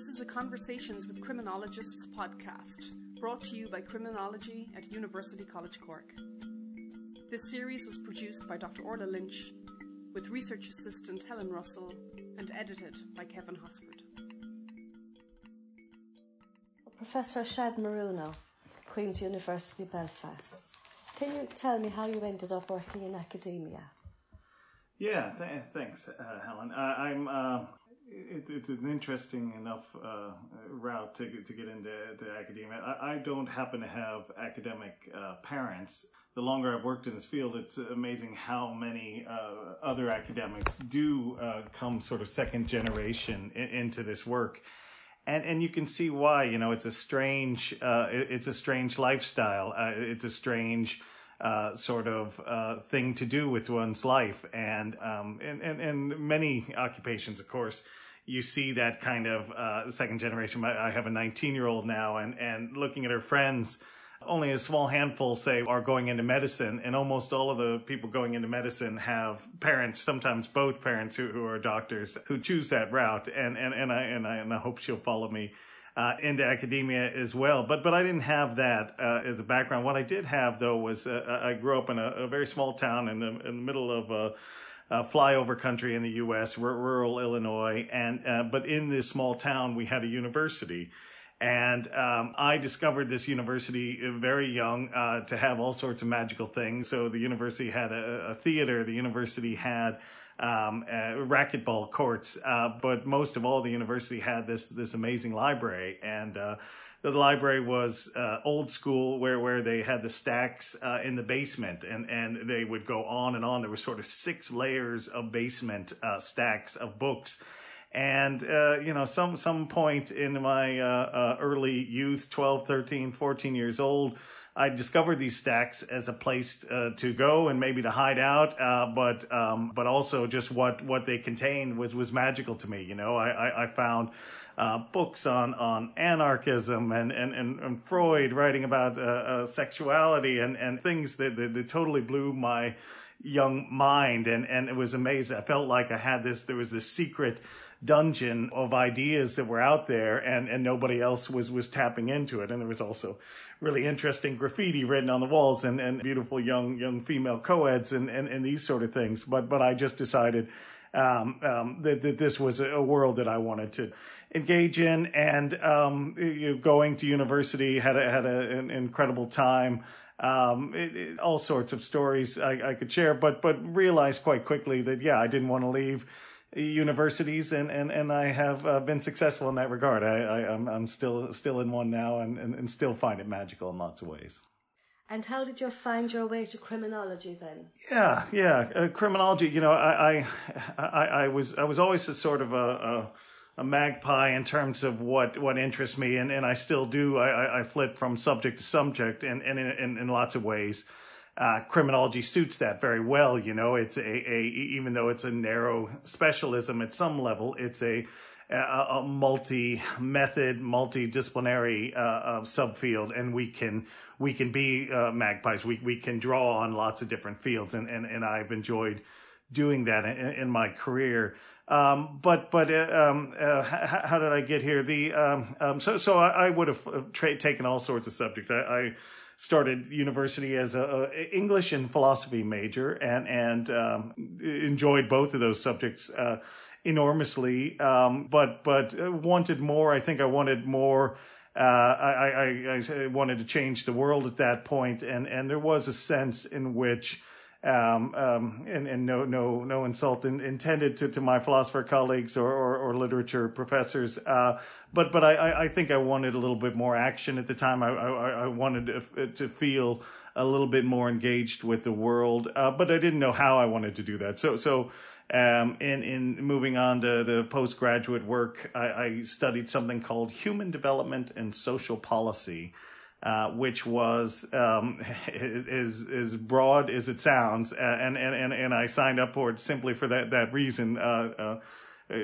This is a Conversations with Criminologists podcast brought to you by Criminology at University College Cork. This series was produced by Dr. Orla Lynch with research assistant Helen Russell and edited by Kevin Hosford. Professor Shadd Maruna, Queen's University Belfast. Can you tell me how you ended up working in academia? Yeah, th- thanks, uh, Helen. Uh, I'm. Uh, it, it's an interesting enough uh, route to to get into academia. I, I, don't happen to have academic uh, parents. The longer I've worked in this field, it's amazing how many uh, other academics do come sort of second generation in, into this work and and you can see why. You know, it's a strange uh, it's a strange lifestyle. Uh, it's a strange uh, sort of uh, thing to do with one's life, and um, and and and many occupations, of course. You see that kind of uh, second generation. I have a 19 year old now, and and looking at her friends only a small handful say are going into medicine and almost all of the people going into medicine have parents sometimes both parents who, who are doctors who choose that route and and, and I and I and I hope she'll follow me uh, into academia as well. But but I didn't have that uh, as a background. What I did have though was uh, I grew up in a, a, very small town in the, in the middle of a flyover country in the U.S., rural Illinois, and uh, but in this small town we had a university. And um, I discovered this university very young uh, to have all sorts of magical things. So the university had a, a theater. The university had um, uh, racquetball courts, uh, but most of all, the university had this this amazing library. And uh, the library was uh, old school, where where they had the stacks uh, in the basement, and and they would go on and on. There were sort of six layers of basement stacks of books and, uh, you know, some, some point in my, uh, uh, early youth, 12, 13, 14 years old, I discovered these stacks as a place uh, to go and maybe to hide out, uh, but um, but also just what what they contained was was magical to me. You know, I I, I found uh, books on on anarchism and and and, and Freud writing about uh, uh, sexuality and and things that, that, that totally blew my young mind and and it was amazing. I felt like I had this. There was this secret dungeon of ideas that were out there and, and nobody else was, was tapping into it. And there was also really interesting graffiti written on the walls and, and beautiful young, young female co-eds and, and, and these sort of things. But, but I just decided, um, um, that, that this was a world that I wanted to engage in and, um, you know, going to university had a, had a, an incredible time. Um, it, it, all sorts of stories I, I could share, but, but realized quite quickly that, yeah, I didn't want to leave universities, and and and I have uh, been successful in that regard. I, I am I'm, I'm still still in one now, and, and and still find it magical in lots of ways. And how did you find your way to criminology then? Yeah, yeah, uh, criminology. You know, I, I, I I was I was always a sort of a, a a magpie in terms of what, what interests me, and, and I still do. I, I flip from subject to subject, and, and in, in, in lots of ways uh, criminology suits that very well. You know, it's a, a, even though it's a narrow specialism at some level, it's a, a, a multi method, multidisciplinary, uh, uh, subfield. And we can, we can be, uh, magpies. We, we can draw on lots of different fields. And, and, and I've enjoyed doing that in, in my career. Um, but but uh, um, how, how, did I get here? The um, um so so I, I would have tra- taken all sorts of subjects. I, I started university as a, a, English and philosophy major and and um, enjoyed both of those subjects uh, enormously. Um, but but wanted more. I think I wanted more. Uh, I, I, I wanted to change the world at that point, and and there was a sense in which um, um, and, and no, no, no insult in, intended to, to my philosopher colleagues or, or, or literature professors. Uh, but, but I, I think I wanted a little bit more action at the time. I, I, I wanted to, to feel a little bit more engaged with the world. Uh, but I didn't know how I wanted to do that. So, so, um, in, in moving on to the postgraduate work, I, I studied something called human development and social policy. Uh, which was um, as as broad as it sounds, uh, and and and and I signed up for it simply for that that reason. Uh, uh,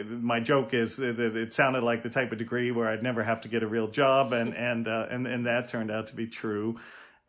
my joke is that it sounded like the type of degree where I'd never have to get a real job, and and uh, and and that turned out to be true.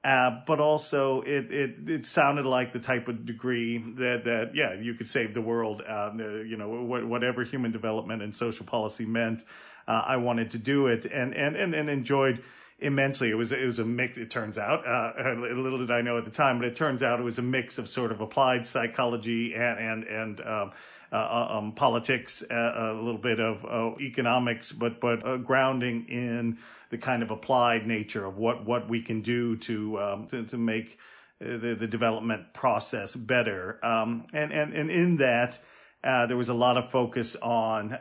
Uh, but also it, it it sounded like the type of degree that that yeah you could save the world uh, you know whatever human development and social policy meant uh, I wanted to do it and and and, and enjoyed immensely. It was it was a mix. It turns out, uh, little did I know at the time, but it turns out it was a mix of sort of applied psychology and and and um, uh, uh um, politics, uh, a little bit of uh, economics, but but grounding in the kind of applied nature of what what we can do to um, to, to make the the development process better. Um, and and and in that, there was a lot of focus on.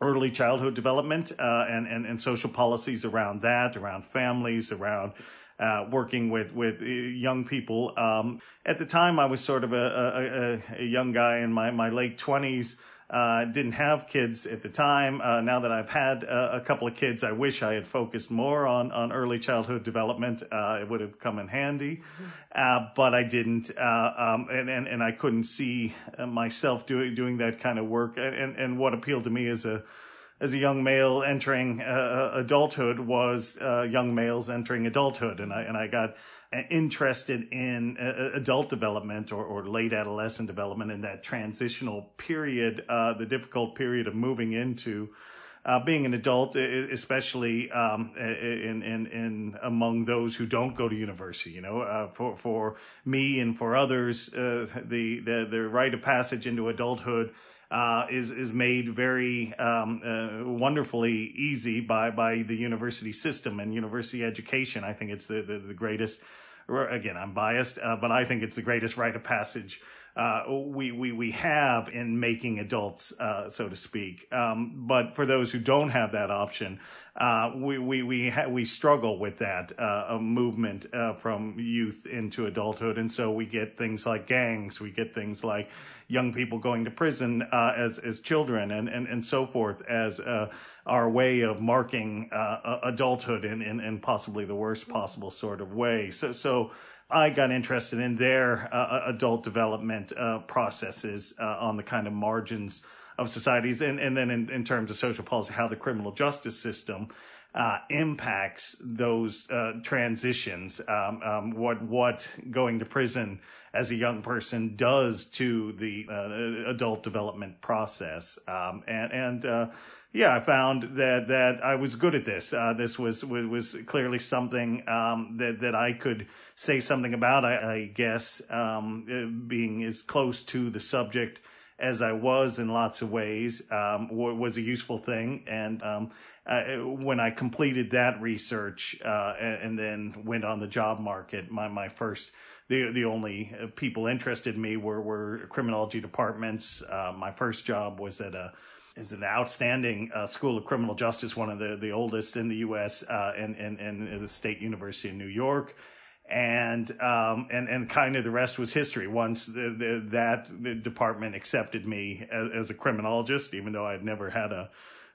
Early childhood development uh, and, and, and social policies around that, around families, around uh, working with with uh, young people. Um, at the time, I was sort of a, a, a young guy in my, my late twenties. Uh, didn't have kids at the time. Uh, now that I've had uh, a couple of kids, I wish I had focused more on, on early childhood development. Uh, it would have come in handy, uh, but I didn't, uh, um, and, and and I couldn't see myself doing doing that kind of work. And and what appealed to me as a as a young male entering adulthood was young males entering adulthood, and I and I got interested in uh, adult development or, or, late adolescent development in that transitional period, uh, the difficult period of moving into uh, being an adult, especially um, in, in in among those who don't go to university. You know, uh, for for me and for others, uh, the, the the rite of passage into adulthood. Uh, is is made very um, uh, wonderfully easy by by the university system and university education. I think it's the the, the greatest again, I'm biased, uh, but I think it's the greatest rite of passage uh, we, we, we have in making adults, uh, so to speak. Um, but for those who don't have that option, uh, we, we, we, ha- we struggle with that, uh, movement, uh, from youth into adulthood. And so we get things like gangs, we get things like young people going to prison, uh, as, as children and, and, and so forth as, uh our way of marking, uh, adulthood in, in, in possibly the worst possible sort of way. So, so, I got interested in their uh, uh, adult development uh, processes uh, on the kind of margins of societies, and, and then in, in terms of social policy, how the criminal justice system uh, impacts those uh, transitions. Um, um, what what going to prison as a young person does to the adult development process, um, and and yeah, I found that that I was good at this. Uh, this was, was, clearly something um, that that I could say something about. I, I guess um, uh, being as close to the subject as I was in lots of ways um, was a useful thing. And um, uh, when I completed that research uh, and, and, then went on the job market, my my first the the only people interested in me were were criminology departments. Uh, my first job was at a is an outstanding uh, school of criminal justice, one of the, the oldest in the U.S. Uh, and, and, and the State University in New York. And, um, and, and kind of the rest was history. Once the, the, that the department accepted me as, as, a criminologist, even though I'd never had a,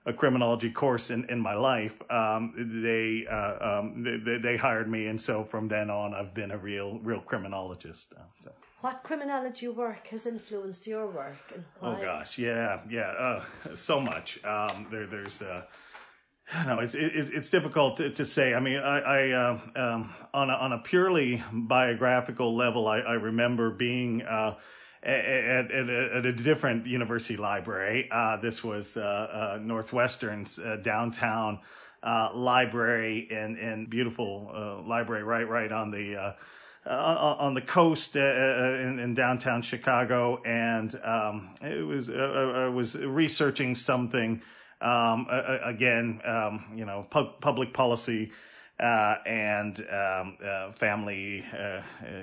a criminology course in, in my life, um, they, uh, um, they, they hired me. And so from then on, I've been a real, real criminologist. Uh, so. What criminology work has influenced your work and why? Oh gosh, yeah, yeah, uh, so much. Um, there, there's, uh, no, it's it, it's difficult to, to, say. I mean, I, I uh, um, on a, on a purely biographical level, I, I remember being. Uh, at, at, at, a different university library. Uh, this was uh, uh, Northwestern's uh, downtown uh, library and, and beautiful uh, library right right on the uh, on the coast uh, uh, in, in, downtown Chicago, and um, it was uh, I was researching something um, again, um, you know, pu- public policy. Uh, and um, uh, family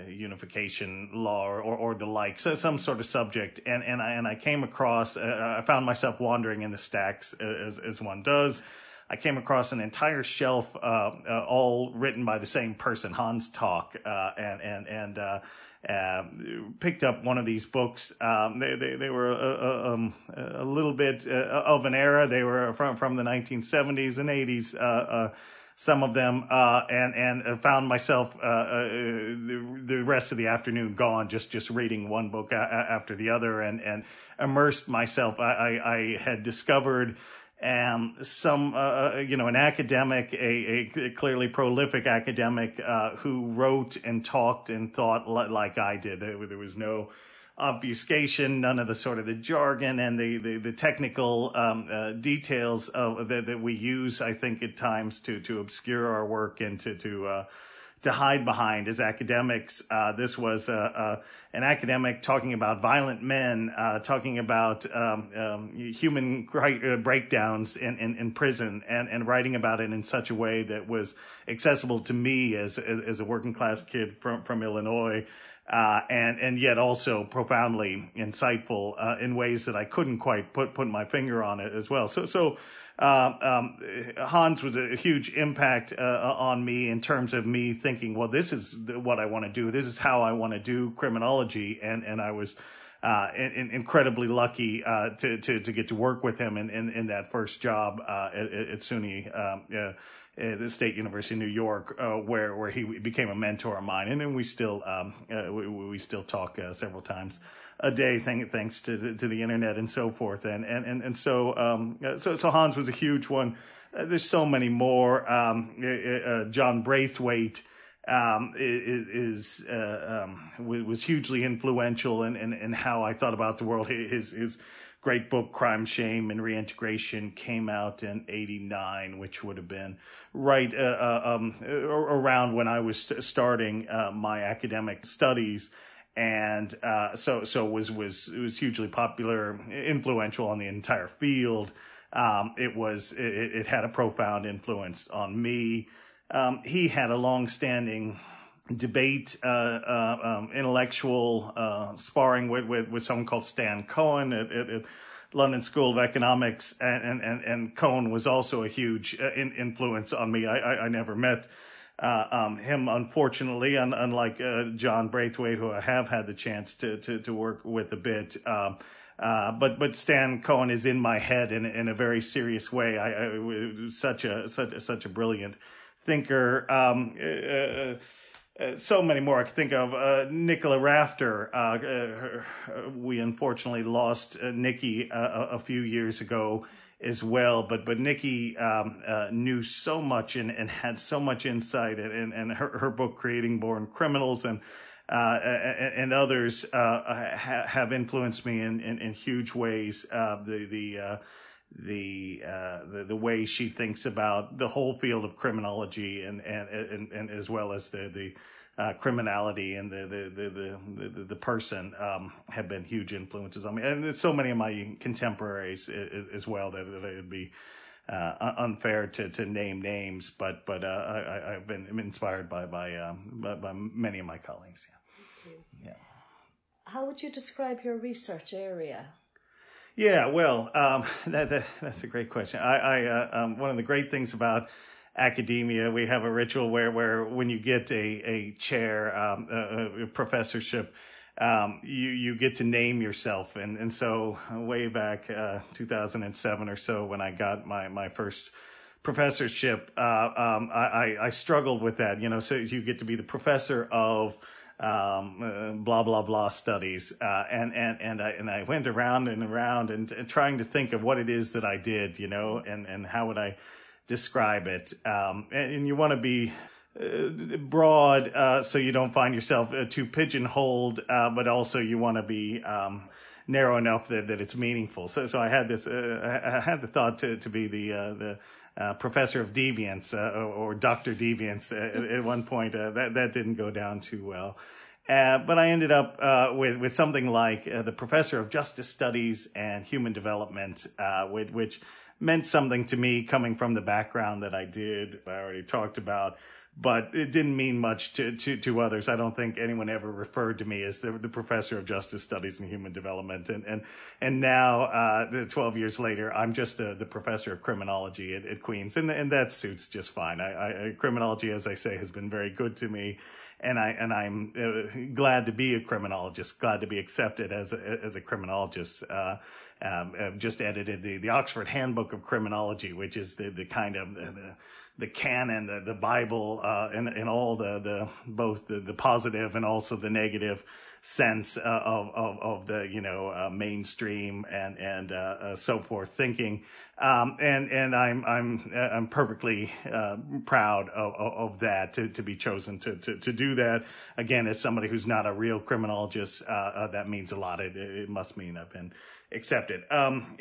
unification law or, or, or, the like, so some sort of subject, and and I and I came across, I found myself wandering in the stacks as as one does, I came across an entire shelf, uh, uh, all written by the same person, Hans Toch, uh, and and and uh, uh, picked up one of these books. Um, they, they, they were um, a little bit uh, of an era. They were from from the 1970s and 80s. some of them, and and found myself the, the rest of the afternoon gone just just reading one book a- after the other, and and immersed myself. I, I, I had discovered um, some, uh, uh, you know, an academic, a, a clearly prolific academic uh, who wrote and talked and thought like I did. There, there, was no obfuscation, none of the sort of the jargon and the the, the technical um, uh, details of that, that we use. I think at times to to obscure our work and to to uh, to hide behind as academics. Uh, this was uh, uh, an academic talking about violent men, uh, talking about um, um, human uh, breakdowns in, in, in, prison, and, and writing about it in such a way that was accessible to me as, as, as a working class kid from, from Illinois. Uh, and and yet also profoundly insightful in ways that I couldn't quite put put my finger on it as well. So so uh, um, Hans was a huge impact uh, on me in terms of me thinking, well, this is what I want to do. This is how I want to do criminology, and and I was. Uh, in, incredibly lucky uh, to, to to get to work with him in, in, in that first job uh, at, at SUNY, um, the State University of New York, uh, where where he became a mentor of mine, and then we still um, we, we, still talk several times a day, thanks to the, to the internet and so forth. And and and, and so um, so so Hans was a huge one. Uh, there's so many more. Um, uh, uh John Braithwaite um, is uh, um, was hugely influential in, in, in how I thought about the world. His his great book crime shame and reintegration came out in 89 which would have been right uh, uh, um, around when i was st- starting uh, my academic studies and uh, so so was was it was hugely popular, influential on the entire field. Um, it was it, it, had a profound influence on me. Um, he had a long-standing debate, uh, uh, um, intellectual uh, sparring with, with with someone called Stan Cohen at, at, at London School of Economics, and and and Cohen was also a huge uh, in, influence on me. I, I, I never met uh, um, him, unfortunately, un- unlike uh, John Braithwaite, who I have had the chance to to, to work with a bit. Um, uh, but but Stan Cohen is in my head in in a very serious way. I, I such a such such a brilliant thinker. Um, uh, uh, uh, so many more I could think of. Uh, Nicola Rafter, uh, we unfortunately lost Nikki a, few years ago as well. But but Nikki um, uh, knew so much and, and had so much insight, and and her, her book Creating Born Criminals and. Uh, and, others uh, ha- have influenced me in, in, in huge ways. Uh, the the uh, the, uh, the the way she thinks about the whole field of criminology, and and and, and as well as the the uh, criminality and the the the the, the, person um, have been huge influences on me, and there's so many of my contemporaries as, as well that, that it would be uh, unfair to, to name names, but but uh, I, have been inspired by by, um, by, by many of my colleagues. Yeah. yeah. How would you describe your research area? Yeah, well, um, that, that, that's a great question. I, I uh, um, one of the great things about academia, we have a ritual where, where when you get a, a chair, um, a, a, professorship, um, you, you get to name yourself. And, and so way back, uh, 2007 or so when I got my, my first professorship, uh, um, I, I struggled with that, you know, so you get to be the professor of, um, uh, blah blah blah studies, uh, and and and I and I went around and around and, and, trying to think of what it is that I did, you know, and and how would I describe it. Um, and, and, you want to be uh, broad uh, so you don't find yourself uh, too pigeonholed, uh, but also you want to be um, narrow enough that, that it's meaningful. So, so I had this, uh, I had the thought to, to be the, the, uh, professor of deviance uh, or, or, Doctor Deviance at, at, one point. Uh, that that didn't go down too well, but I ended up with with something like the professor of justice studies and human development, which meant something to me coming from the background that I did. I already talked about, but it didn't mean much to, to, to others. I don't think anyone ever referred to me as the, the professor of justice studies and human development. And, and, and now, uh, 12 years later, I'm just the, the professor of criminology at, at Queens. And, and that suits just fine. I, I, criminology, as I say, has been very good to me and I and I'm uh, glad to be a criminologist, glad to be accepted as a, as a criminologist. Uh, um, I've just edited the, the Oxford Handbook of Criminology, which is the, the kind of the, the, the canon, the, the Bible, uh, and, and all the, the, both the, the positive and also the negative sense uh, of, of, of the you know uh, mainstream and and uh, uh so forth thinking. Um, and and I'm I'm uh, I'm perfectly uh, proud of, of, that to, to be chosen to, to to do that. Again as somebody who's not a real criminologist that means a lot. It, it must mean I've been accepted. Um,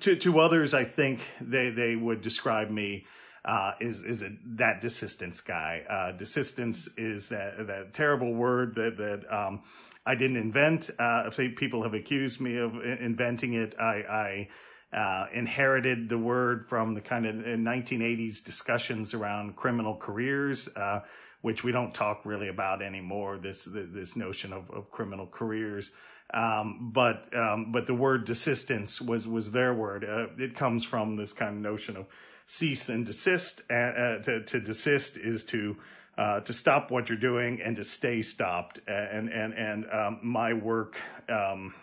to to others I think they they would describe me uh, is is a, that desistance guy. Uh, desistance is that that terrible word that that um, I didn't invent. Uh, people have accused me of inventing it. I, I uh, inherited the word from the kind of 1980s discussions around criminal careers, uh, which we don't talk really about anymore. This this notion of, of criminal careers. Um, but um, but the word desistance was was their word. Uh, it comes from this kind of notion of cease and desist. Uh, to, to desist is to uh, to stop what you're doing and to stay stopped. And and and um, my work, um,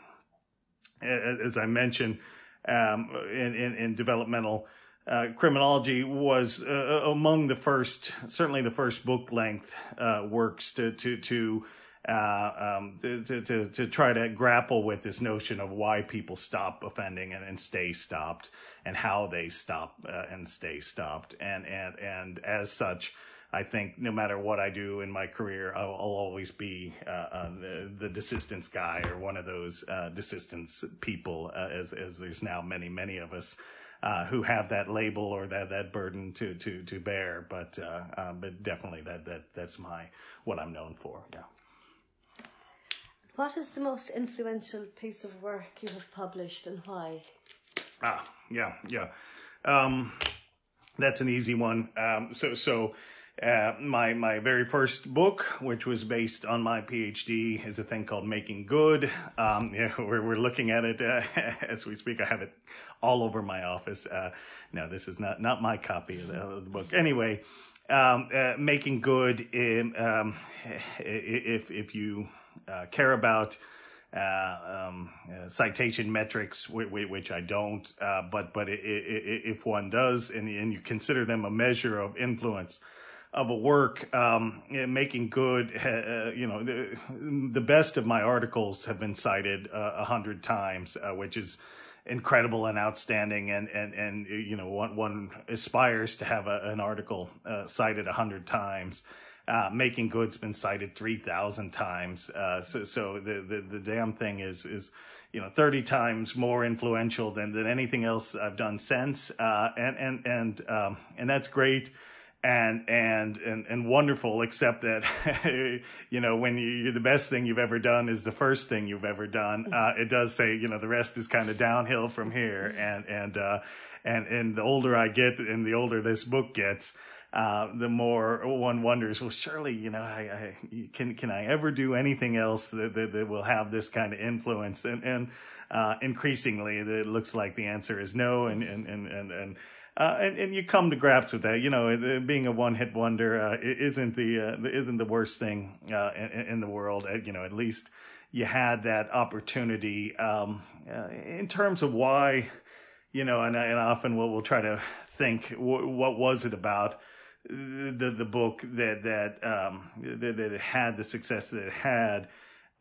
as I mentioned, um, in, in, in developmental uh, criminology was uh, among the first, certainly the first book length uh, works to to to, uh, um, to, to, to try to grapple with this notion of why people stop offending and, and stay stopped, and how they stop uh, and stay stopped, and and and as such. I think no matter what I do in my career, I'll, I'll always be uh, uh, the, the desistance guy or one of those uh, desistance people, uh, as as there's now many many of us. Uh, who have that label or that, that burden to, to, to bear, but uh, but definitely that, that that's my what I'm known for. Yeah. What is the most influential piece of work you have published and why? Ah, yeah, yeah. Um, that's an easy one. Um, so, so uh, my my very first book, which was based on my PhD, is a thing called Making Good. Um, yeah, we're we're looking at it uh, as we speak. I have it all over my office. Uh, no, this is not not my copy of the, of the book. Anyway, um, uh, Making Good. In, um, if if you uh, care about uh, um, uh, citation metrics, which I don't, uh, but but if one does, and, and you consider them a measure of influence, of a work, um, making good. Uh, you know, the, the, best of my articles have been cited a uh, hundred times, uh, which is incredible and outstanding. And and and you know, one one aspires to have a, an article cited a hundred times. Uh, making good's been cited 3,000 times. Uh, so, so the, the, the damn thing is, is, you know, 30 times more influential than, than anything else I've done since. Uh, and, and, and, um, and that's great and and and and wonderful except that you know when you the best thing you've ever done is the first thing you've ever done mm-hmm. uh, it does say you know the rest is kind of downhill from here and and uh and and the older i get and the older this book gets uh, the more one wonders, well, surely, you know, I, I, can, can I ever do anything else that, that, that will have this kind of influence? And, and, uh, increasingly, it looks like the answer is no. And, and, and, and, and uh, and, and you come to grips with that. You know, being a one-hit wonder uh, isn't the uh, isn't the worst thing uh, in, in, the world. Uh, you know, at least you had that opportunity. Um, in terms of why, you know, and, and often we'll, we'll try to think what was it about the the book that that um, that, that it had the success that it had.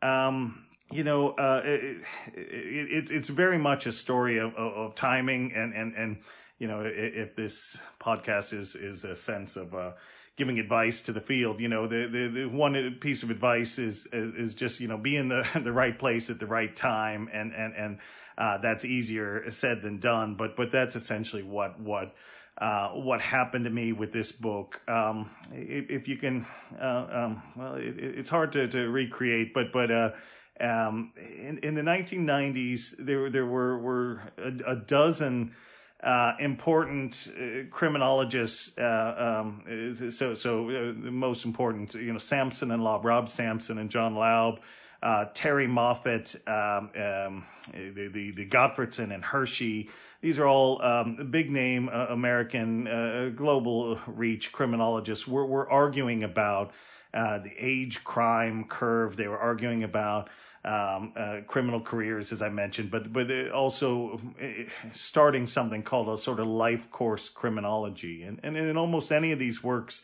Um, you know, uh it, it, it's very much a story of, of, of timing and and and you know, if, if this podcast is is a sense of uh, giving advice to the field, you know, the, the, the one piece of advice is, is, is just you know be in the the right place at the right time, and and and uh, that's easier said than done. But but that's essentially what what. Uh, what happened to me with this book. Um, if, if, you can, uh, um, well, it, it's hard to, to recreate, but but uh, um, in, in the 1990s, there there were were a, a dozen uh, important uh, criminologists. Um, so, so the most important, you know, Sampson and Laub, Rob Sampson and John Laub, Terrie Moffitt, um, um, the, the, the Gottfredson and Hirschi. These are all um, big name uh, American, global reach criminologists. We're, we're arguing about the age crime curve. They were arguing about um, uh, criminal careers, as I mentioned, but but also uh, starting something called a sort of life course criminology, and and in almost any of these works,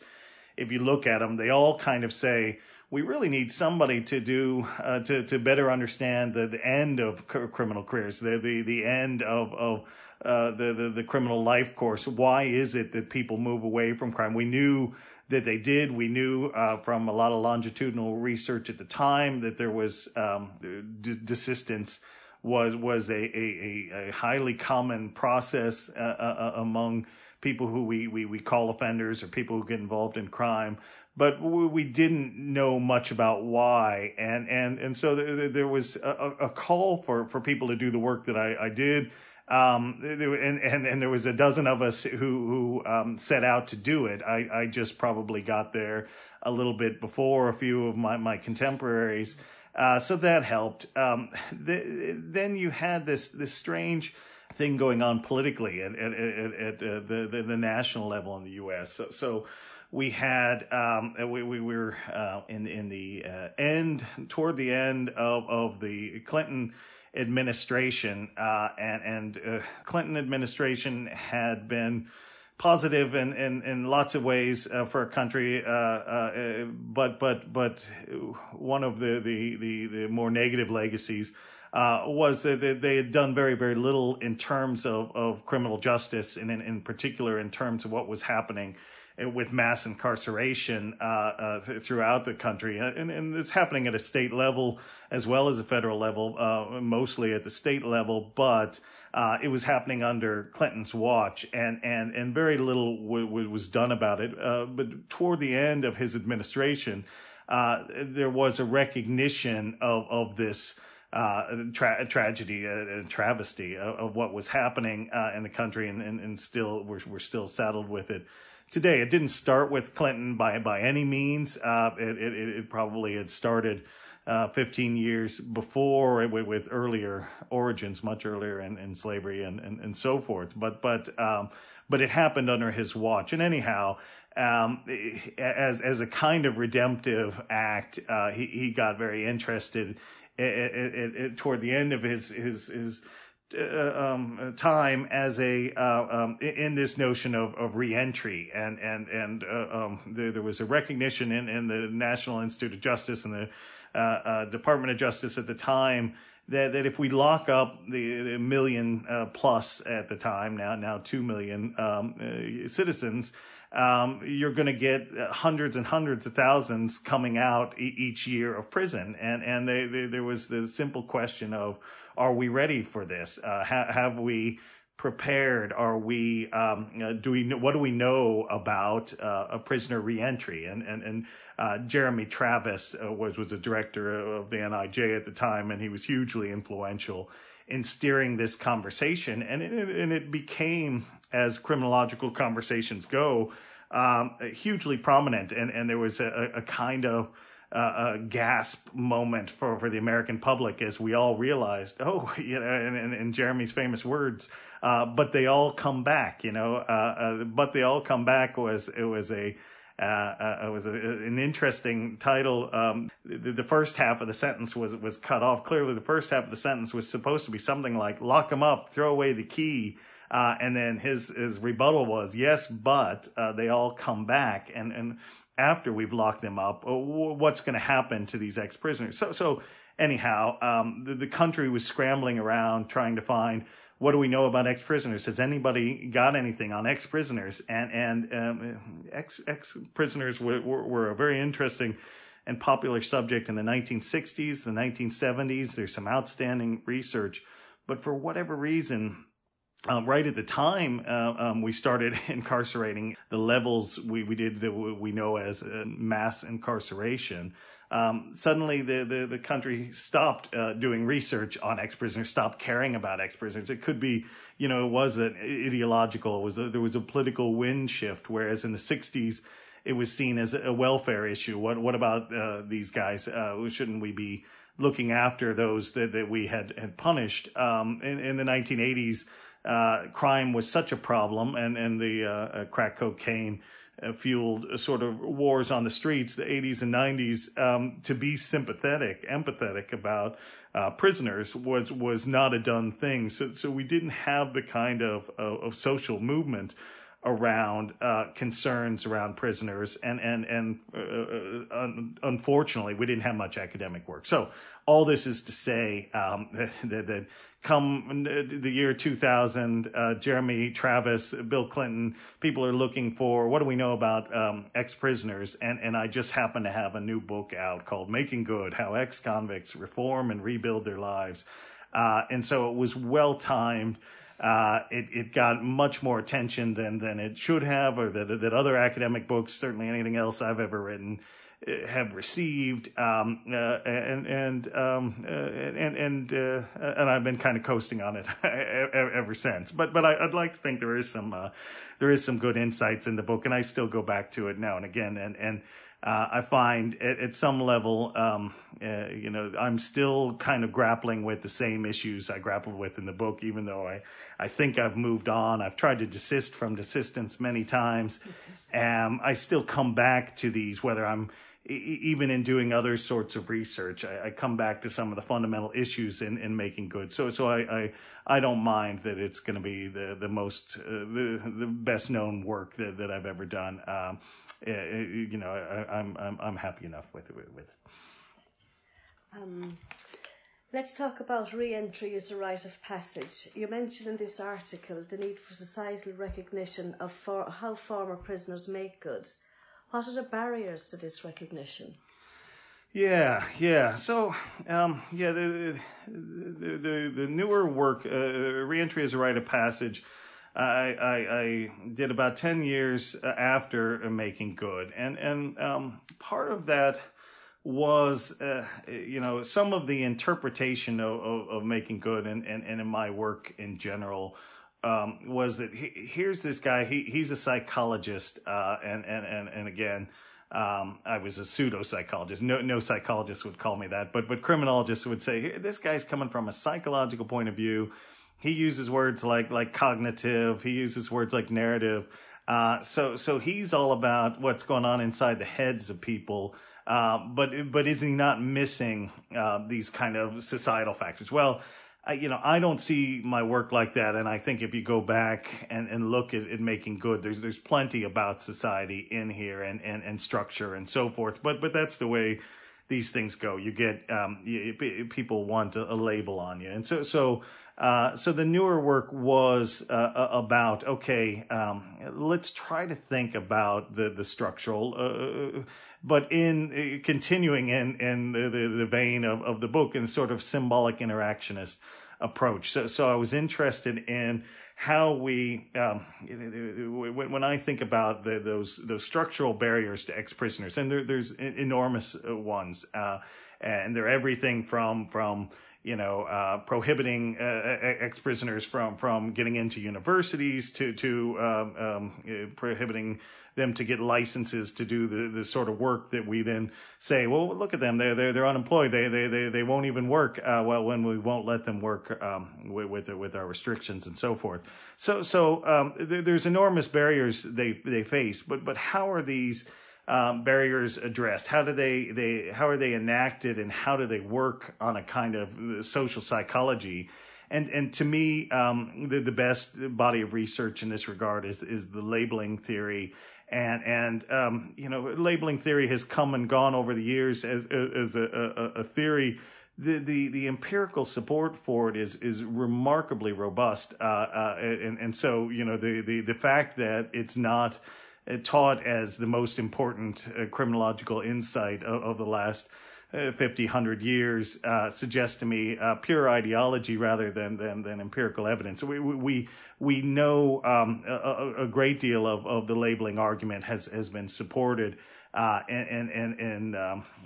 if you look at them, they all kind of say, we really need somebody to do uh, to to better understand the, the end of criminal careers, the the the end of of uh, the, the the criminal life course. Why is it that people move away from crime? We knew that they did. We knew uh, from a lot of longitudinal research at the time that there was um, desistance was was a, a, a highly common process uh, uh, uh, among people who we, we, we call offenders or people who get involved in crime. But we didn't know much about why, and and and so there was a, a call for, for people to do the work that I, I did. Um, and, and, and there was a dozen of us who, who, um, set out to do it. I, I just probably got there a little bit before a few of my, my contemporaries. Uh, so that helped. Um, the, then you had this, this strange thing going on politically at, at, at, at uh, the, the, the, national level in the U.S. So, so we had um, we, we were uh, in in the uh, end toward the end of, of the Clinton administration, uh, and and uh, Clinton administration had been positive in, in, in lots of ways uh, for a country, uh, uh, but but but one of the the the, the more negative legacies. Uh, was that they had done very, very little in terms of, of criminal justice, and in, in particular in terms of what was happening with mass incarceration uh, uh, th- throughout the country, and, and, it's happening at a state level as well as a federal level, uh, mostly at the state level. But uh, it was happening under Clinton's watch, and and and very little w- w- was done about it. Uh, but toward the end of his administration, uh, there was a recognition of of this. Uh, tra- tragedy and uh, travesty of, of, what was happening uh, in the country, and, and, and still we're, we're still saddled with it today. It didn't start with Clinton by by any means. Uh, it, it, it probably had started uh, 15 years before with, with, earlier origins, much earlier in, in slavery and, and, and so forth. But but um, but it happened under his watch. And anyhow. Um, as as a kind of redemptive act, uh, he he got very interested it, it, it, toward the end of his his his um, time as a uh, um, in this notion of, of reentry and and and uh, um, there, there, was a recognition in, in the National Institute of Justice and the uh, uh, Department of Justice at the time that that if we lock up the, the million uh, plus at the time now now two million um, citizens. Um, you're going to get hundreds and hundreds of thousands coming out e- each year of prison, and and they, they, there was the simple question of are we ready for this? Uh, ha- have we prepared? Are we? Um, do we? What do we know about uh, a prisoner reentry? And and and uh, Jeremy Travis uh, was was a director of the NIJ at the time, and he was hugely influential in steering this conversation. And it, and it became, as criminological conversations go, um, hugely prominent. And and there was a, a kind of uh, a gasp moment for, for the American public as we all realized, oh, you know, in, in Jeremy's famous words, uh, but they all come back, you know, uh, uh but they all come back was, it was a, uh, uh, it was a, an interesting title. Um, the, the, first half of the sentence was was cut off. Clearly, the first half of the sentence was supposed to be something like "lock them up, throw away the key," and then his his rebuttal was, "Yes, but they all come back." And and after we've locked them up, uh, what's going to happen to these ex-prisoners? So, so anyhow, um, the, the, country was scrambling around trying to find what do we know about ex-prisoners? Has anybody got anything on ex-prisoners? And and um, ex ex-prisoners were, were, were, a very interesting and popular subject in the 1960s, the 1970s. There's some outstanding research, but for whatever reason, um, right at the time uh, um, we started incarcerating the levels we, we did that we know as uh, mass incarceration. Um, suddenly the, the, the, country stopped uh, doing research on ex-prisoners stopped caring about ex-prisoners. It could be you know it was an ideological it was a, there was a political wind shift whereas in the 60s it was seen as a welfare issue. What what about uh, these guys? Uh, shouldn't we be looking after those that, that we had had punished? Um, in, in the 1980s uh, crime was such a problem and, and the uh, uh crack cocaine uh, fueled sort of wars on the streets, the 80s and 90s, um, to be sympathetic, empathetic about uh, prisoners was was not a done thing. So so we didn't have the kind of of, of social movement around uh, concerns around prisoners, and and and uh, uh un- unfortunately, we didn't have much academic work. So all this is to say um, that, that, come the year 2000, uh, Jeremy Travis, Bill Clinton, people are looking for what do we know about um, ex-prisoners, and and I just happen to have a new book out called Making Good: How Ex-Convicts Reform and Rebuild Their Lives, uh, and so it was well timed. Uh, it, it got much more attention than, than it should have, or that, that other academic books, certainly anything else I've ever written, uh, have received. Um, uh, and, and, um, uh, and, and, uh, and I've been kind of coasting on it ever since. But, but I, would like to think there is some, uh, there is some good insights in the book, and I still go back to it now and again. And, and, uh, I find at, at some level, um, uh, you know, I'm still kind of grappling with the same issues I grappled with in the book, even though I, I think I've moved on. I've tried to desist from desistance many times. Um, I still come back to these, whether I'm even in doing other sorts of research, I, I, come back to some of the fundamental issues in, in making good. So, so I, I, I don't mind that it's going to be the, the most, uh, the, the best known work that, that I've ever done. Um, uh, you know, I, am I'm, I'm, I'm happy enough with it. With. Um, let's talk about re-entry as a rite of passage. You mentioned in this article the need for societal recognition of for, how former prisoners make good. What are the barriers to this recognition? Yeah, yeah. So, um, yeah, the, the, the, the newer work, uh, Reentry as a Rite of Passage, I, I, I, did about 10 years after Making Good. And, and um, part of that was, uh, you know, some of the interpretation of, of, of Making Good and, and, and in my work in general um, was that he, here's this guy, he, he's a psychologist, uh, and, and, and, and again, um, I was a pseudo psychologist. No, no psychologist would call me that, but, but criminologists would say, this guy's coming from a psychological point of view. He uses words like, like cognitive. He uses words like narrative. Uh, so, so he's all about what's going on inside the heads of people. Uh, but, but is he not missing, uh, these kind of societal factors? Well, I, you know, I don't see my work like that. And I think if you go back and, and look at, at making good, there's, there's plenty about society in here and, and, and structure and so forth. But, but that's the way these things go. You get, um, you, people want a, a, label on you. And so, so, uh, so the newer work was, uh, about, okay, um, let's try to think about the, the structural, uh, but in uh, continuing in in the, the, the vein of, of the book and sort of symbolic interactionist approach. So so I was interested in how we um, when I think about the, those those structural barriers to ex prisoners, and there, there's enormous uh, ones, uh, and they're everything from from you know, uh, prohibiting uh, ex prisoners from from getting into universities to to um, um, prohibiting them to get licenses to do the, the sort of work that we then say, well, look at them, they're they're, they're unemployed, they they they they won't even work. Uh, well, when we won't let them work um, with with, with our restrictions and so forth. So so um, there's enormous barriers they they face, but but how are these um, barriers addressed? How do they, they, how are they enacted and how do they work on a kind of social psychology? And, and to me, um, the, the best body of research in this regard is, is the labeling theory. And, and, um, you know, labeling theory has come and gone over the years as, as a, a, a theory the, the, the empirical support for it is, is remarkably robust. Uh, uh, and, and so, you know, the, the, the fact that it's not, uh, taught as the most important uh, criminological insight of, of the last uh, 50, 100 years uh, suggests to me uh, pure ideology rather than, than, than empirical evidence. We, we, we know um, a, a, great deal of, of the labeling argument has, has been supported uh, in, in,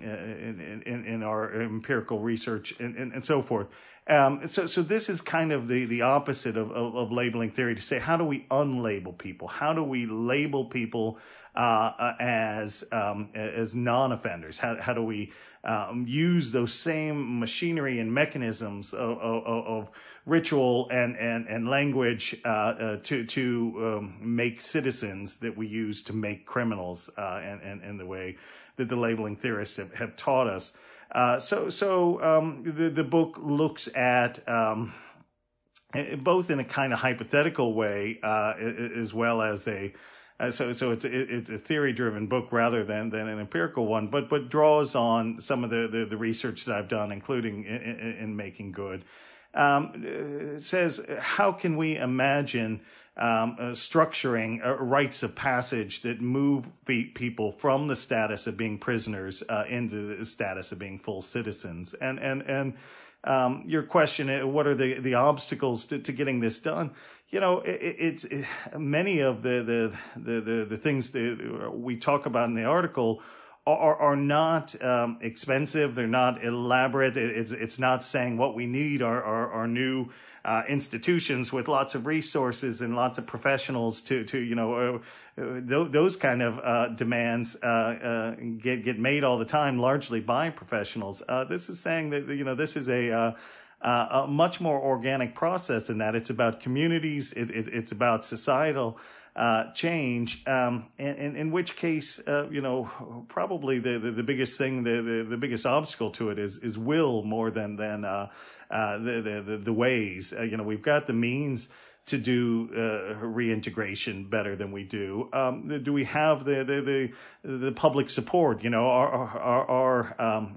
in, in, our empirical research and, and, and so forth. Um, so, so this is kind of the, the opposite of, of, labeling theory to say, how do we unlabel people? How do we label people uh, as um, as non-offenders? How, how do we um, use those same machinery and mechanisms of, of, of ritual and, and, and language uh, uh, to, to um, make citizens that we use to make criminals uh, and, and, and the way that the labeling theorists have, have taught us? Uh, so, so um, the the book looks at um, both in a kind of hypothetical way uh, as well as a uh, so so it's it's a theory driven book rather than than an empirical one, but but draws on some of the the, the research that I've done, including in, in, in making good. Um, says how can we imagine um, uh, structuring uh, rites of passage that move people from the status of being prisoners uh, into the status of being full citizens and and and um, your question, uh, what are the, the obstacles to, to getting this done? You know, it, it's it, many of the, the, the, the, the things that we talk about in the article are, are not um, expensive. They're not elaborate. It's, it's not saying what we need are, are, are new uh, institutions with lots of resources and lots of professionals to, to you know, uh, uh, th- those kind of uh, demands uh, uh, get, get made all the time, largely by professionals. this is saying that, you know, this is a, a much more organic process in that it's about communities, it, it, it's about societal uh, change. Um, and, and, in which case, uh, you know, probably the, the, the biggest thing, the, the, the, biggest obstacle to it is is will more than than uh, uh the, the the ways. Uh, you know, we've got the means to do uh, reintegration better than we do. Um, do we have the, the, the, the, public support? You know, our, our, our um,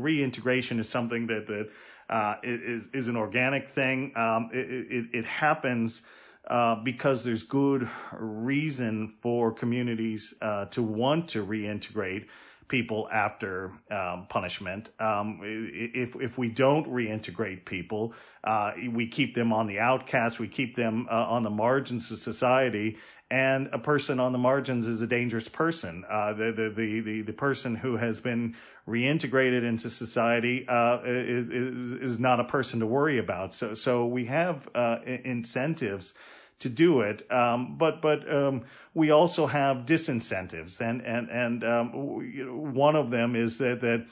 reintegration is something that, that uh, is, is an organic thing. Um, it, it, it happens uh, because there's good reason for communities uh, to want to reintegrate people after um, punishment. Um, if if we don't reintegrate people, uh, we keep them on the outcast. We keep them uh, on the margins of society. And a person on the margins is a dangerous person. Uh, the, the, the, the, the person who has been reintegrated into society uh, is, is, is not a person to worry about. So, so we have uh, incentives to do it. Um, but but um, we also have disincentives, and and and um, one of them is that that.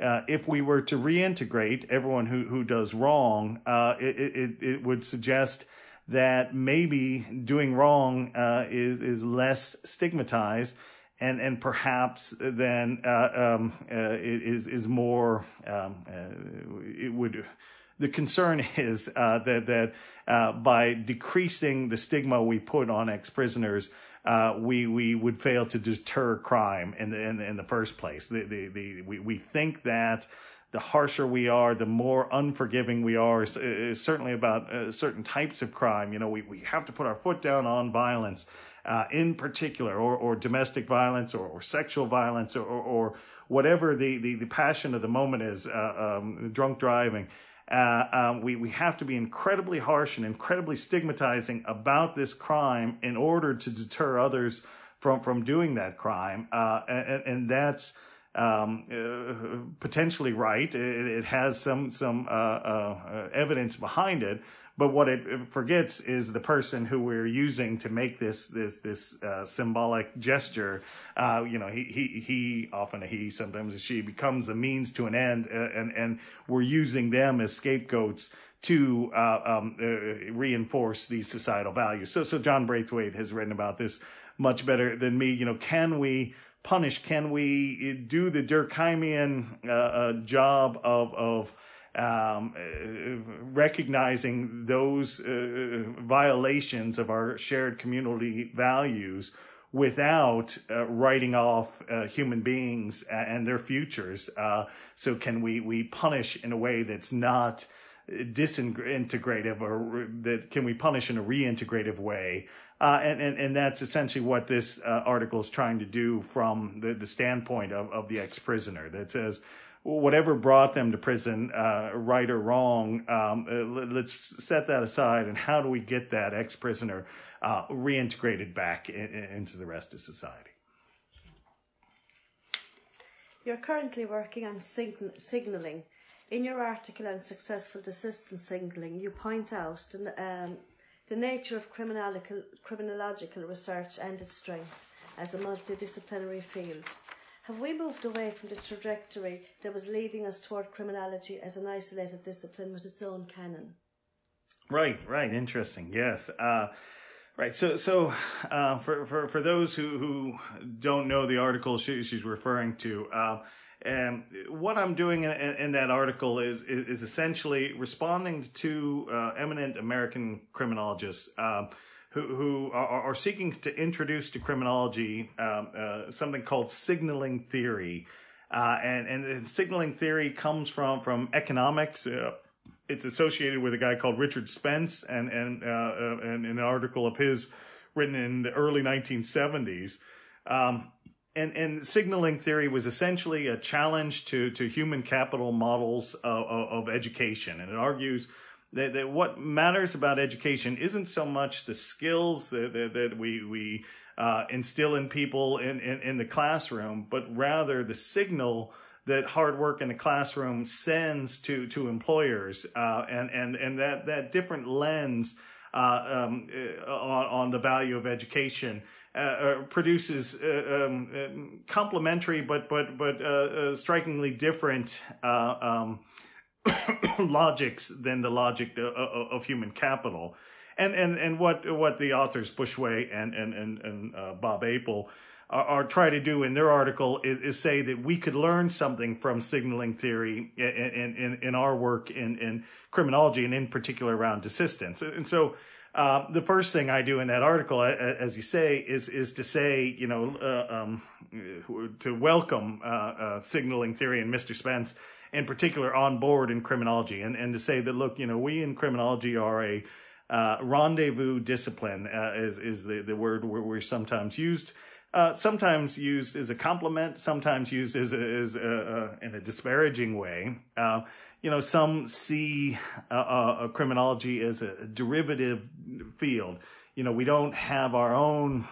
Uh, if we were to reintegrate everyone who, who does wrong, uh, it, it, it would suggest that maybe doing wrong uh, is is less stigmatized and and perhaps then uh, um, uh, is is more um, uh, it would the concern is uh, that that uh, by decreasing the stigma we put on ex-prisoners, uh, we we would fail to deter crime in the in, in the first place. The, the, the, we we think that the harsher we are, the more unforgiving we are. Is certainly about uh, certain types of crime. You know, we we have to put our foot down on violence. Uh, in particular, or, or domestic violence, or, or sexual violence, or, or, whatever the, the, the passion of the moment is, uh, um, drunk driving. Uh, um, we, we have to be incredibly harsh and incredibly stigmatizing about this crime in order to deter others from, from doing that crime. Uh, and, and, that's um, uh, potentially right. It, it, has some, some uh, uh, evidence behind it. But what it forgets is the person who we're using to make this this this uh, symbolic gesture. Uh, you know, he he he often a he, sometimes a she becomes a means to an end, uh, and and we're using them as scapegoats to uh, um, uh, reinforce these societal values. So so John Braithwaite has written about this much better than me. You know, can we punish? Can we do the Durkheimian uh, job of of um, uh, recognizing those uh, violations of our shared community values without uh, writing off uh, human beings and their futures. Uh, so can we, we punish in a way that's not disintegrative or that can we punish in a reintegrative way? Uh, and, and, and that's essentially what this article is trying to do from the, the standpoint of, of the ex-prisoner that says, whatever brought them to prison, uh, right or wrong, um, uh, let's set that aside. And how do we get that ex prisoner uh, reintegrated back in, into the rest of society? You're currently working on sign- signalling. In your article on successful desistance signalling, you point out the, um, the nature of criminological, criminological research and its strengths as a multidisciplinary field. Have we moved away from the trajectory that was leading us toward criminology as an isolated discipline with its own canon? Right, right. Interesting. Yes. Uh, right. So, so uh, for, for for those who who don't know the article she, she's referring to, uh, And what I'm doing in, in that article is, is, is essentially responding to uh, eminent American criminologists uh, who, who are, are, seeking to introduce to criminology um, uh, something called signaling theory. Uh, and, and signaling theory comes from, from economics. Uh, it's associated with a guy called Richard Spence and, and, uh, and an article of his written in the early 1970s. Um, and, and signaling theory was essentially a challenge to, to human capital models of, of education. And it argues that, that what matters about education isn't so much the skills that, that, that we, we uh, instill in people in, in, in the classroom, but rather the signal that hard work in the classroom sends to to employers, uh, and and and that that different lens uh, um, uh, on, on the value of education uh, uh produces uh, um, complementary but but but strikingly different um, logics than the logic of, of, human capital. And, and, and what, what the authors Bushway and, and, and, and Bob Apel are, are, try to do in their article is, is say that we could learn something from signaling theory in, in, in our work in, in criminology and in particular around desistance. And so uh, the first thing I do in that article, as you say, is is to say, you know, uh, um, to welcome uh, uh, signaling theory and Mr. Spence in particular on board in criminology, and and to say that look, you know, we in criminology are a uh, rendezvous discipline, uh, is is the the word we're, we're sometimes used. sometimes used as a compliment, sometimes used as, a, as a, in a disparaging way you know, some see uh, uh, criminology as a derivative field. You know, we don't have our own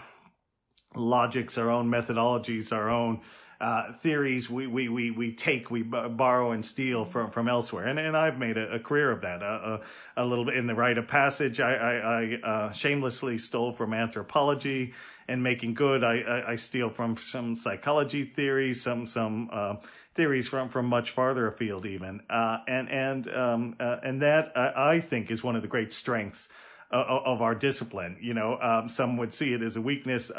logics, our own methodologies, our own uh, theories. We, we, we, we take, we b- borrow and steal from, from elsewhere. And, and I've made a, a career of that. Uh, a, a, little bit in the rite of passage, I, I, I uh, shamelessly stole from anthropology and making good. I, I, I steal from some psychology theories, some, some, uh, theories from from much farther afield even uh, and and um, uh, and that uh, I think is one of the great strengths of our discipline you know um, some would see it as a weakness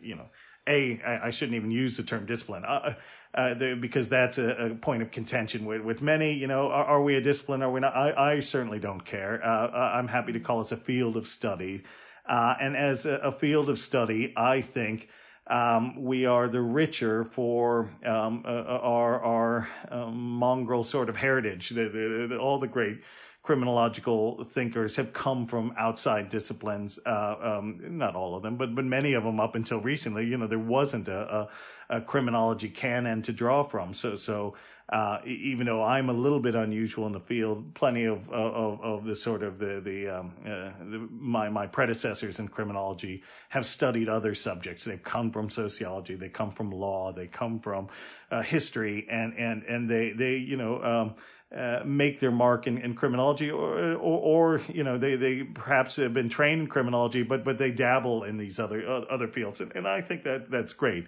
you know a I, shouldn't even use the term discipline. Uh, the, because that's a, a, point of contention with, with many you know are, are, we a discipline? Are we not? I, I certainly don't care. I'm happy to call us a field of study. And as a, a field of study I think um, we are the richer for um, uh, uh, our, our um, mongrel sort of heritage. The, the, all the great criminological thinkers have come from outside disciplines. Uh, um, not all of them, but but many of them up until recently. You know, there wasn't a, a, a criminology canon to draw from. So so uh, even though I'm a little bit unusual in the field, plenty of of, of the sort of the the, um, uh, the, my my predecessors in criminology have studied other subjects. They've come from sociology, they come from law, they come from uh, history, and and and they they you know. Um, uh, make their mark in, in criminology, or, or, or, you know they, they perhaps have been trained in criminology, but but they dabble in these other uh, other fields, and, and I think that that's great.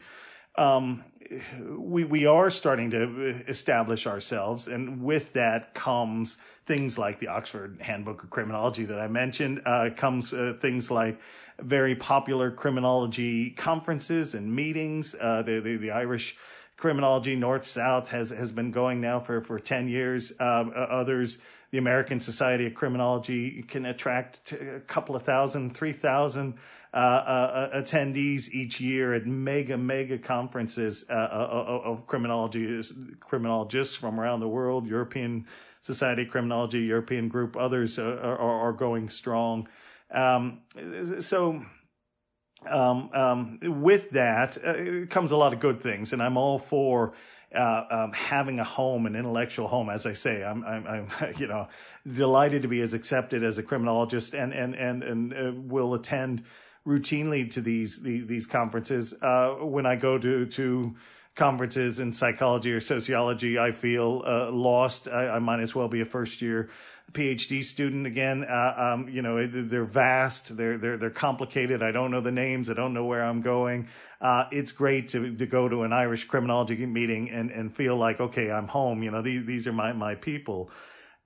Um, we we are starting to establish ourselves, and with that comes things like the Oxford Handbook of Criminology that I mentioned. Uh, comes uh, things like very popular criminology conferences and meetings. Uh, the, the the Irish criminology north south has has been going now for for 10 years. Uh, others the american society of criminology can attract a couple of thousand three thousand uh, uh, uh attendees each year at mega mega conferences uh, uh, of criminology criminologists from around the world european society of criminology european group others are, are, going strong. Um, so um, um, with that uh, comes a lot of good things, and I'm all for uh, um, having a home, an intellectual home. As I say, I'm, I'm, I'm, you know, delighted to be as accepted as a criminologist, and and and and uh, will attend routinely to these these, these conferences. Uh, when I go to to conferences in psychology or sociology, I feel uh, lost. I, I might as well be a first year PhD student again. Uh, um, you know, they're vast, they're they're they're complicated. I don't know the names. I don't know where I'm going. Uh, it's great to to go to an Irish criminology meeting and and feel like okay, I'm home. You know, these these are my my people.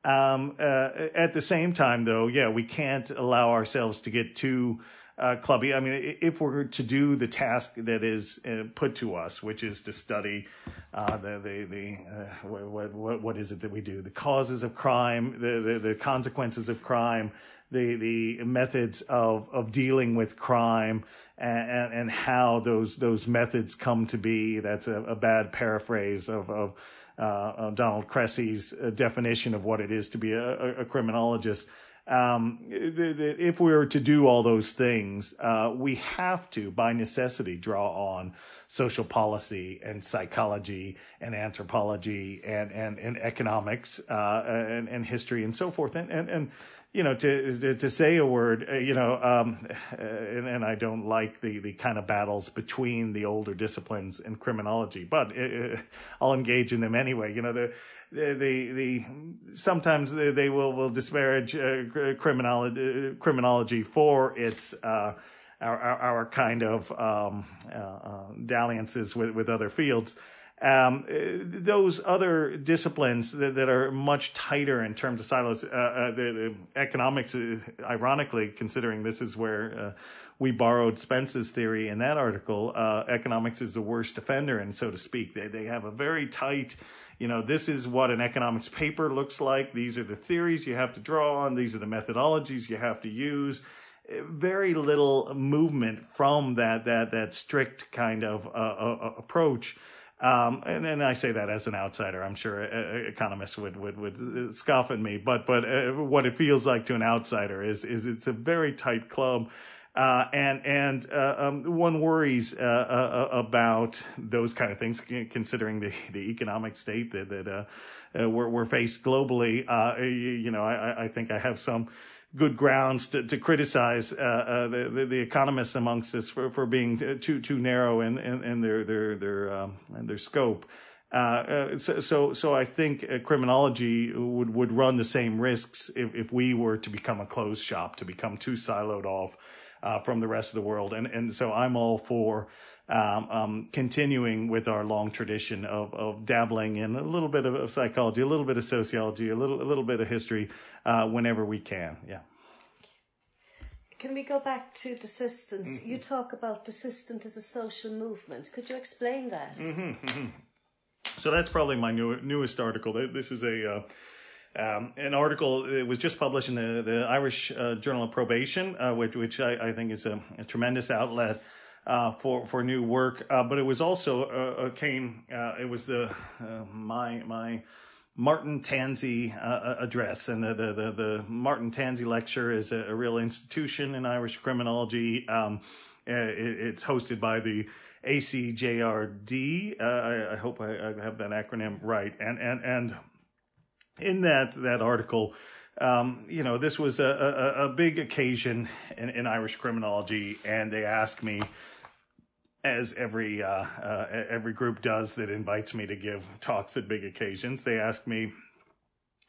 Um, uh, at the same time, though, yeah, we can't allow ourselves to get too uh, clubby. I mean, if we're to do the task that is uh, put to us, which is to study uh, the the the uh, what, what what is it that we do? The causes of crime, the the, the consequences of crime, the the methods of of dealing with crime. And, and how those those methods come to be. That's a, a bad paraphrase of of uh, Donald Cressey's uh, definition of what it is to be a, a criminologist um, if we were to do all those things, uh, we have to, by necessity, draw on social policy and psychology and anthropology and and, and economics uh, and, and history and so forth. And and, and you know, to, to, say a word, uh, you know, um, uh, and, and, I don't like the, the kind of battles between the older disciplines and criminology, but uh, I'll engage in them anyway. You know, the, the, the, sometimes they, will, will disparage uh, criminology, criminology for its, uh, our, our, our, kind of um, dalliances with, with other fields um, those other disciplines that, that, are much tighter in terms of silos, uh, uh, the, the, economics, uh, ironically, considering this is where uh, we borrowed Spence's theory in that article, uh, economics is the worst offender, and so to speak. They, they have a very tight, you know, this is what an economics paper looks like. These are the theories you have to draw on. These are the methodologies you have to use very little movement from that that that strict kind of uh, uh, approach um, and, and I say that as an outsider. I'm sure economists would, would, would scoff at me, but, but uh, what it feels like to an outsider is, is it's a very tight club. Uh, and and uh, um, one worries uh, uh, uh about those kind of things, considering the, the economic state that that we're, we're faced globally. you, you, know, I, I think I have some good grounds to, to criticize uh, uh, the, the, the economists amongst us for, for being too too narrow in, in, in their their their um, their scope. Uh, uh, so, so, so I think uh, criminology would, would run the same risks if, if we were to become a closed shop, to become too siloed off uh, from the rest of the world. And, and so I'm all for um, um, continuing with our long tradition of, of dabbling in a little bit of, of psychology, a little bit of sociology, a little, a little bit of history uh, whenever we can. Yeah. Can we go back to desistance? Mm-hmm. You talk about desistance as a social movement. Could you explain that? Mm-hmm, mm-hmm. So that's probably my new, newest article. This is a uh, um, an article it was just published in the, the Irish uh, Journal of Probation, uh, which which I, I think is a, a tremendous outlet uh, for for new work. Uh, but it was also uh, came. it was the my my Martin Tansey uh, address, and the, the, the the Martin Tansey lecture is a, a real institution in Irish criminology. Um, it, it's hosted by the ACJRD. Uh, I, I, hope I, I, have that acronym right. And and and in that that article, um, you know, this was a, a, a big occasion in, in Irish criminology, and they asked me as every uh, uh, every group does that invites me to give talks at big occasions. They ask me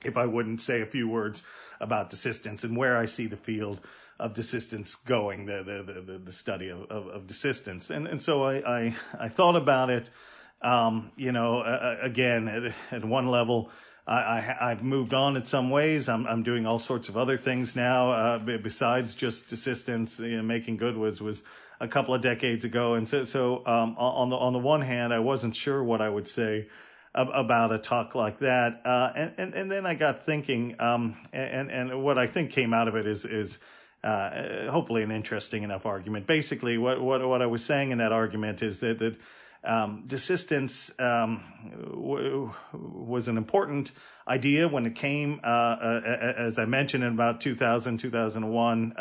if I wouldn't say a few words about desistance and where I see the field of desistance going, the the the, the study of, of, of desistance. And and so I I, I thought about it. Um, you know, uh, again at, at one level. I, have moved on in some ways. I'm, I'm doing all sorts of other things now, uh, besides just desistance. You know, making good was, was a couple of decades ago. And so, so um, on the on the one hand, I wasn't sure what I would say about a talk like that, uh, and, and and then I got thinking, um, and and what I think came out of it is is. Uh, hopefully, an interesting enough argument. Basically, what, what what I was saying in that argument is that that um, desistance um, w- was an important idea when it came, uh, uh, as I mentioned, in about 2000, 2001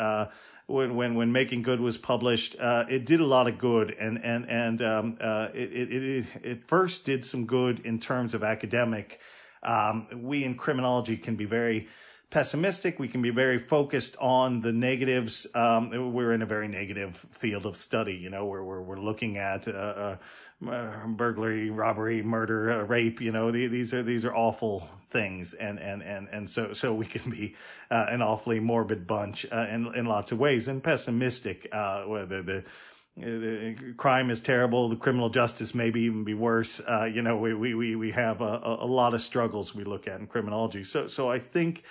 when when when Making Good was published, uh, it did a lot of good, and and and um, uh, it, it, it it first did some good in terms of academic. Um, we in criminology can be very pessimistic. We can be very focused on the negatives. Um, we're in a very negative field of study. You know, where we're we're looking at uh, uh burglary, robbery, murder, uh, rape. You know, the, these are these are awful things, and and and and so so we can be uh, an awfully morbid bunch uh, in in lots of ways, and pessimistic. Uh, whether the uh, crime is terrible. The criminal justice maybe even be worse. You know, we, we, we have a, a lot of struggles we look at in criminology. So, so I think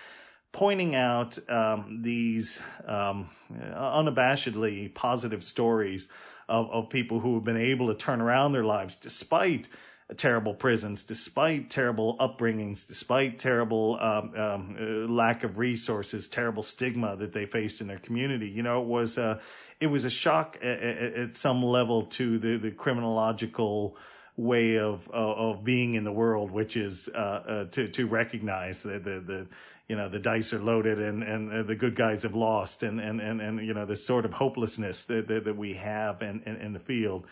pointing out um, these um, unabashedly positive stories of, of people who have been able to turn around their lives despite terrible prisons, despite terrible upbringings, despite terrible um, um, uh, lack of resources, terrible stigma that they faced in their community. You know, it was uh, it was a shock at, at, some level to the the criminological way of of being in the world, which is uh, uh, to to recognize the the the you know the dice are loaded and and the good guys have lost and and and and you know the sort of hopelessness that that, that we have in, in, in the field.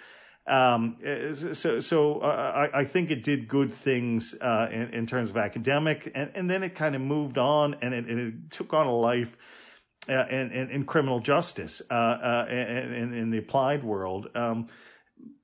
Um, so, so uh, I, I, think it did good things uh, in, in, terms of academic, and, and then it kind of moved on, and it, and it took on a life uh, in, in, in, criminal justice uh, uh, in, in the applied world. Um,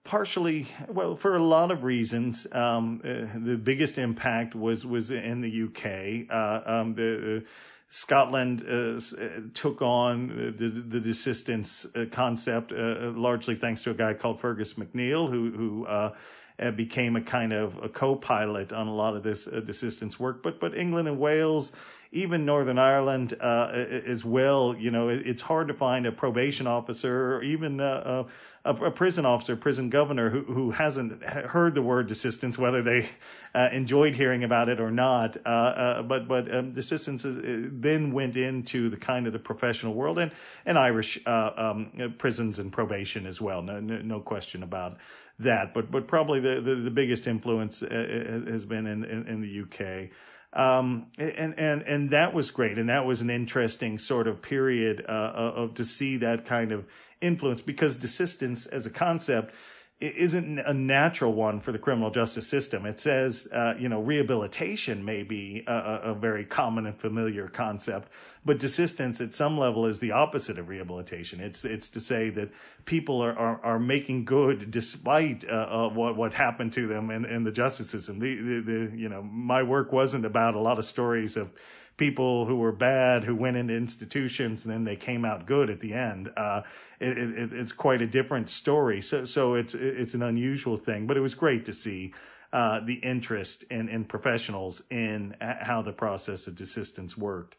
partially, well, for a lot of reasons. Um, uh, the biggest impact was was in the UK. Um, the Scotland uh, uh, took on the, the desistance uh, concept uh, largely thanks to a guy called Fergus McNeill who who uh, uh, became a kind of a co-pilot on a lot of this desistance work. But but England and Wales, even Northern Ireland uh, as well. You know, it's hard to find a probation officer or even a, a, prison officer, prison governor who, who hasn't heard the word desistance, whether they uh, enjoyed hearing about it or not. Uh, uh, but but um, desistance is, uh, then went into the kind of the professional world and and Irish uh, um, prisons and probation as well. No, no, question about that. But but probably the the, the biggest influence uh, has been in, in, in the UK. Um, and, and, and that was great. And that was an interesting sort of period, uh, of to see that kind of influence because desistance as a concept isn't a natural one for the criminal justice system. It says, uh, you know, rehabilitation may be a, a, very common and familiar concept, but desistance at some level is the opposite of rehabilitation. It's it's to say that people are are, are making good despite uh, uh, what what happened to them in, in the justice system. The, the, the you know my work wasn't about a lot of stories of people who were bad who went into institutions and then they came out good at the end. Uh, it, it, it's quite a different story. So, so it's, it's an unusual thing, but it was great to see. Uh, the interest in, in professionals in how the process of desistance worked.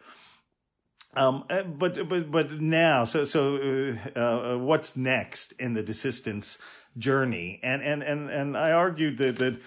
Um, uh, but but but now, so so uh, uh, what's next in the desistance journey? And and and and I argued that that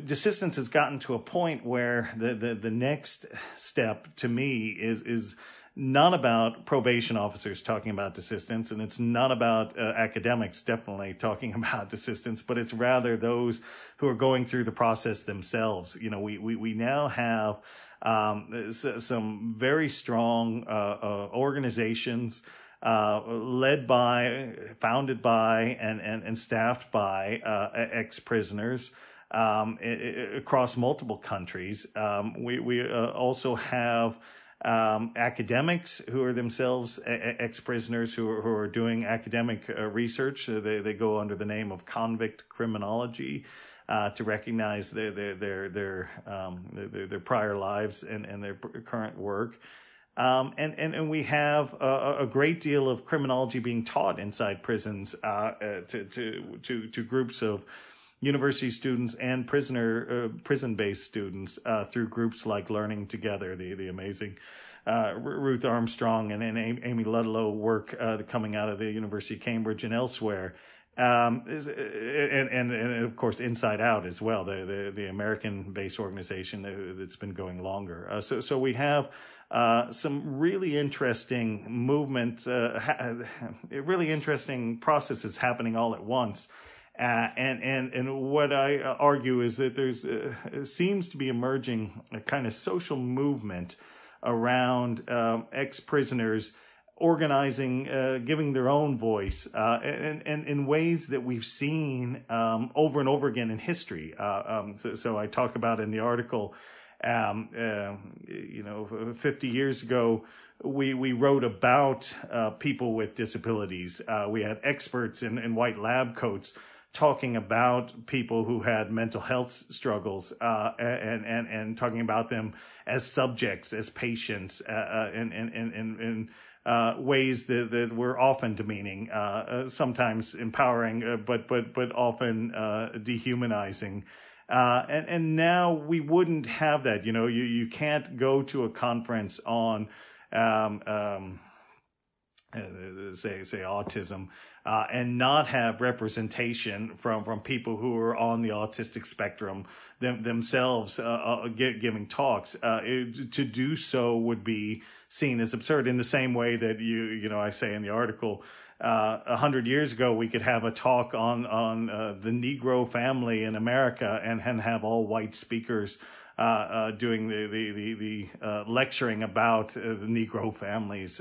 desistance has gotten to a point where the, the, the next step to me is, is not about probation officers talking about desistance, and it's not about uh, academics definitely talking about desistance, but it's rather those who are going through the process themselves. You know, we, we, we now have um, some very strong uh, uh, organizations uh, led by, founded by, and, and, and staffed by uh, ex prisoners um, across multiple countries. Um, we we uh, also have um, academics who are themselves ex prisoners who, who are doing academic uh, research. Uh, they they go under the name of convict criminology. Uh, to recognize their their their their, um, their, their prior lives and, and their current work, um, and, and, and we have a, a, great deal of criminology being taught inside prisons uh, uh, to, to, to, to groups of university students and prisoner uh, prison based students uh, through groups like Learning Together, the the amazing. Uh, Ruth Armstrong and, and Amy Ludlow work uh, coming out of the University of Cambridge and elsewhere. Um, and, and, and of course Inside Out as well, the, the, the American based organization that's been going longer. Uh, so, so we have, uh, some really interesting movement, uh, ha- really interesting processes happening all at once. Uh, and and and what I argue is that there's uh, seems to be emerging a kind of social movement around um, ex prisoners organizing, uh, giving their own voice, uh, and, and in ways that we've seen um, over and over again in history. Uh, um, so, so, I talk about in the article. Um, uh, you know, 50 years ago, we we wrote about people with disabilities. we had experts in, in white lab coats talking about people who had mental health struggles uh, and, and, and talking about them as subjects, as patients, uh, and, and, and, and ways that, that were often demeaning, uh, uh sometimes empowering, uh, but but but often dehumanizing. and and now we wouldn't have that. You know, you you can't go to a conference on. Um, um, say say autism uh, and not have representation from from people who are on the autistic spectrum them, themselves uh, uh, giving talks. Uh, it, to do so would be seen as absurd in the same way that you you know I say in the article. Uh, a hundred years ago, we could have a talk on on uh, the Negro family in America and, and have all white speakers uh, uh, doing the the the, the uh, lecturing about the Negro families.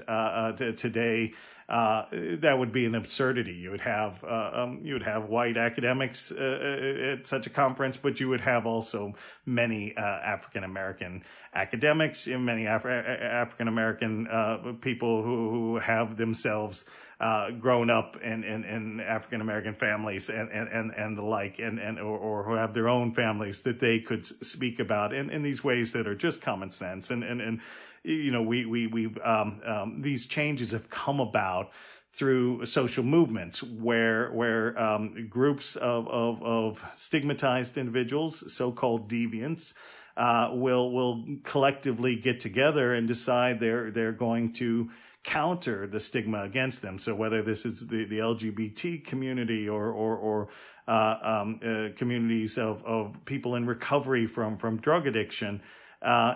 T- today, uh, that would be an absurdity. You would have uh, um, you would have white academics uh, at such a conference, but you would have also many African American academics, many Af- African American people who, who have themselves uh, grown up in, in, in African American families and, and, and, and the like, and, and or, or who have their own families that they could speak about in, in these ways that are just common sense. And, and, and you know, we, we, we, um, um, these changes have come about through social movements where where um, groups of, of, of stigmatized individuals, so-called deviants, uh, will will collectively get together and decide they're they're going to counter the stigma against them. So whether this is the, the LGBT community or or, or uh, um, uh, communities of, of people in recovery from from drug addiction. Uh,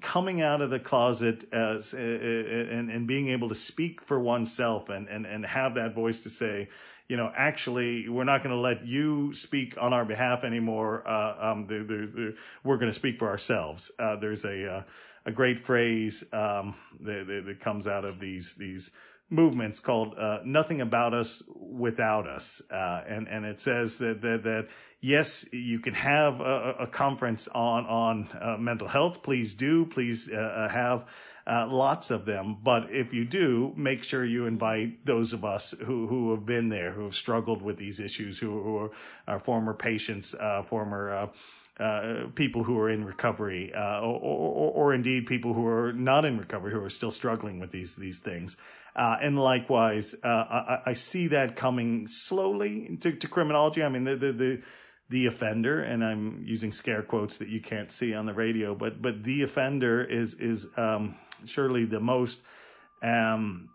coming out of the closet as, uh, uh, and, and being able to speak for oneself and, and, and have that voice to say, you know, actually, we're not going to let you speak on our behalf anymore. Uh, um, they're, they're, they're, we're going to speak for ourselves. Uh, there's a, uh, a great phrase um, that, that, comes out of these these movements called "Nothing About Us Without Us," and and it says that that, that yes, you can have a, a conference on on uh, mental health. Please do. Please uh, uh, have. Uh, lots of them, but if you do, make sure you invite those of us who, who have been there, who have struggled with these issues, who, who are, are former patients, former uh, people who are in recovery, uh, or, or, or, indeed people who are not in recovery, who are still struggling with these these things. Uh, and likewise, uh, I, I, see that coming slowly to, to criminology. I mean, the, the, the the offender, and I'm using scare quotes that you can't see on the radio, but but the offender is is um, surely the most um,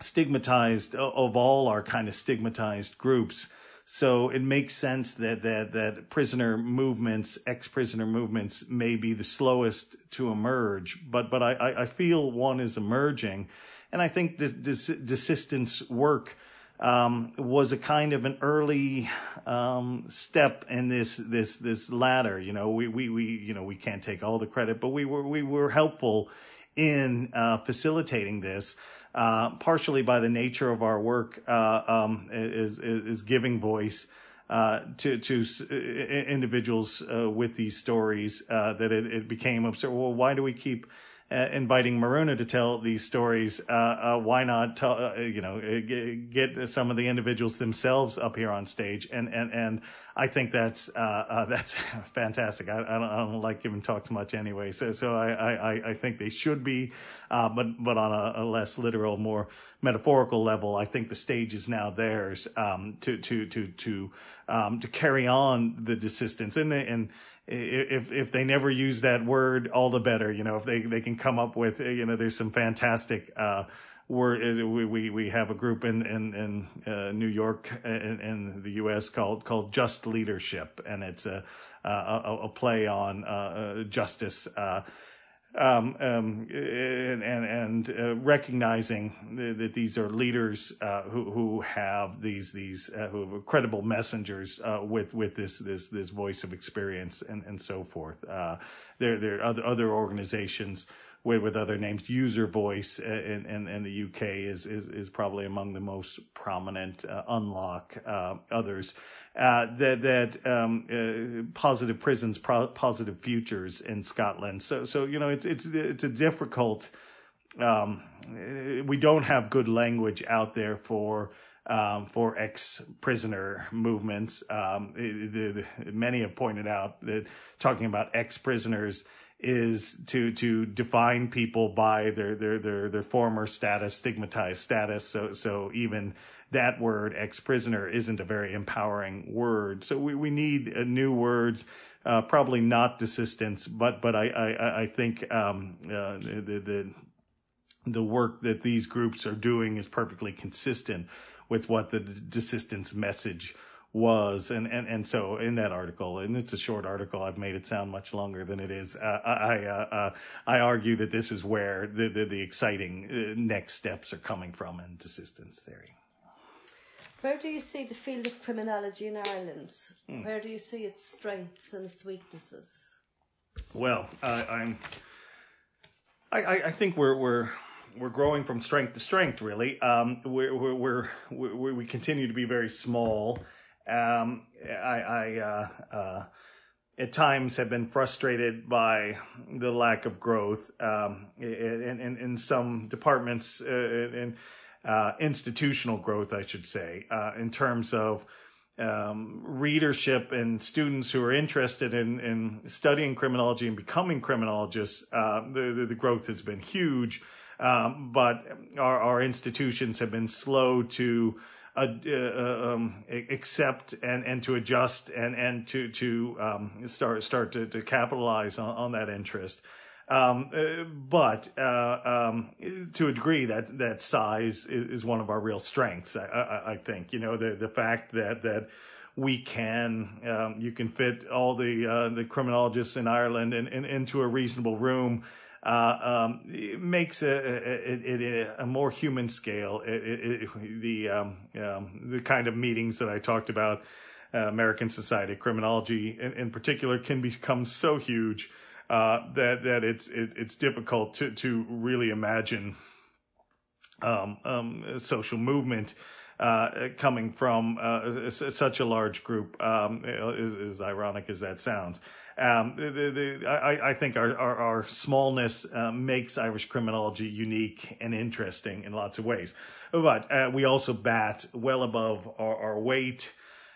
stigmatized of all our kind of stigmatized groups. So it makes sense that that that prisoner movements, ex-prisoner movements, may be the slowest to emerge. But but I I feel one is emerging, and I think the desistance work. Um, was a kind of an early um, step in this this this ladder. You know, we we we you know we can't take all the credit, but we were we were helpful in uh, facilitating this uh, partially by the nature of our work, uh, um, is, is, giving voice uh, to to individuals uh, with these stories. Uh, that it, it became absurd. Well, why do we keep inviting Maruna to tell these stories. Uh, uh, why not, tell, you know, get some of the individuals themselves up here on stage? And and and I think that's that's fantastic. I, I, don't, I don't like giving talks much anyway, so so I I, I think they should be, but but on a, a, less literal, more metaphorical level, I think the stage is now theirs um, to to to to um, to carry on the desistance and and if if they never use that word, all the better. You know, if they they can come up with, you know, there's some fantastic. Uh, word, uh, we, we, we have a group in, in, in uh, New York in, in, the U.S. called, called Just Leadership. And it's a, a, a play on, uh, uh justice, uh, um, um, and and, uh, recognizing that these are leaders uh, who who have these these uh, who are credible messengers uh, with with this this this voice of experience and and so forth. Uh, there there are other other organizations with, with other names. User Voice uh, in, in, in the UK is, is, is probably among the most prominent. Uh, Unlock, uh, others. Uh, that that um, uh, positive prisons, pro- positive futures in Scotland. So so you know it's it's it's a difficult. Um, we don't have good language out there for um, for ex prisoner movements. Um, many have pointed out that talking about ex prisoners is to to define people by their their their their former status, stigmatized status. So so even that word ex prisoner isn't a very empowering word. So we, we need uh, new words. Uh, probably not desistance, but but I I, I think um, uh, the the the work that these groups are doing is perfectly consistent with what the desistance message was and, and and so in that article and it's a short article i've made it sound much longer than it is uh, i uh, uh, i argue that this is where the the, the exciting uh, next steps are coming from in desistance theory where do you see the field of criminology in ireland hmm. where do you see its strengths and its weaknesses well i'm I, I think we're we're we're growing from strength to strength. Really, um, we're, we're, we're, we continue to be very small um, I, I uh, uh, at times have been frustrated by the lack of growth um, in, in, in some departments uh, in uh, institutional growth, I should say, uh, in terms of um, readership and students who are interested in, in studying criminology and becoming criminologists. Uh, the, the, the growth has been huge, um, but our, our institutions have been slow to uh, uh, um, accept and, and to adjust and, and to, to um, start, start to, to capitalize on, on that interest. Um, uh, but uh, um, to a degree, that that size is, one of our real strengths. I, I, I, think you know the the fact that that we can um, you can fit all the uh, the criminologists in Ireland in, into a reasonable room uh, um, it makes a, a, a, more human scale. It, it, the um, um, the kind of meetings that I talked about, uh, American Society of Criminology in, in, particular, can become so huge uh, that that it's it's difficult to to really imagine um, um, social movement. Uh, coming from uh, such a large group, um, as, as ironic as that sounds. Um, the, the, I, I, think our, our, our smallness uh, makes Irish criminology unique and interesting in lots of ways. But uh, we also bat well above our, our weight.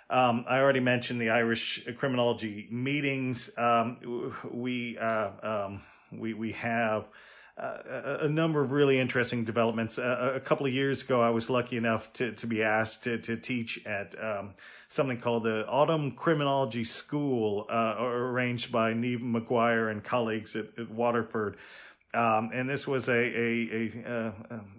Um, I already mentioned the Irish criminology meetings. Um, we, uh, um, we, we have uh, a number of really interesting developments. Uh, a couple of years ago, I was lucky enough to, to be asked to, to teach at um, something called the Autumn Criminology School, uh, arranged by Niamh Maguire and colleagues at, at Waterford. Um, and this was a, a, a,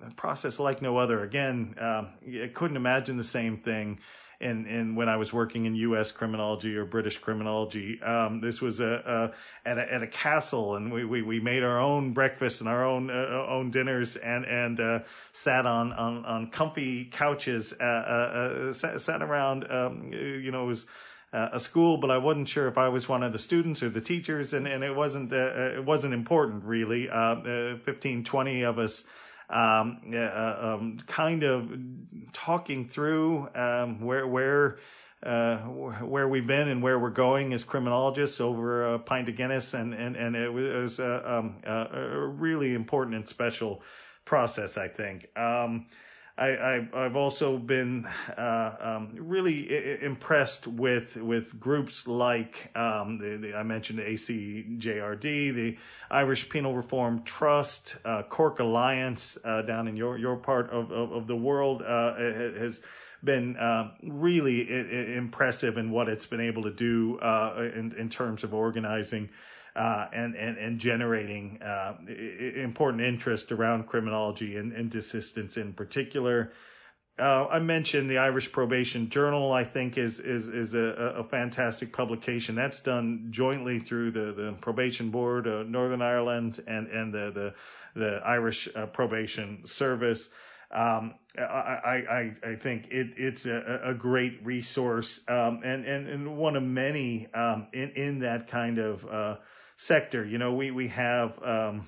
a, process like no other. Again, um, I couldn't imagine the same thing in, in when I was working in U.S. criminology or British criminology. Um, this was a, a, at a at a castle, and we, we, we made our own breakfast and our own uh, own dinners, and and uh, sat on, on on comfy couches, uh, uh, uh sat, sat, around. Um, you know, it was. Uh, a school, but I wasn't sure if I was one of the students or the teachers, and, and it wasn't it wasn't important really. 15, 20 of us um, uh, um, kind of talking through um, where where uh, where we've been and where we're going as criminologists over a pint of Guinness, and and and it was, a, um, a really important and special process, I think. Um, I, I have also been uh, um, really I- impressed with with groups like um, the, the, I mentioned ACJRD, the Irish Penal Reform Trust, uh, Cork Alliance uh, down in your your part of of, of the world uh, has been uh, really I- impressive in what it's been able to do uh, in in terms of organizing uh, and, and, and generating uh, important interest around criminology and, and desistance in particular. Uh, I mentioned the Irish Probation Journal. I think is is is a, a fantastic publication that's done jointly through the, the Probation Board of Northern Ireland and and the the, the Irish uh, Probation Service. Um, I, I, I think it, it's a, a great resource um, and, and, and one of many um, in, in that kind of uh, sector. You know, we, we have, um,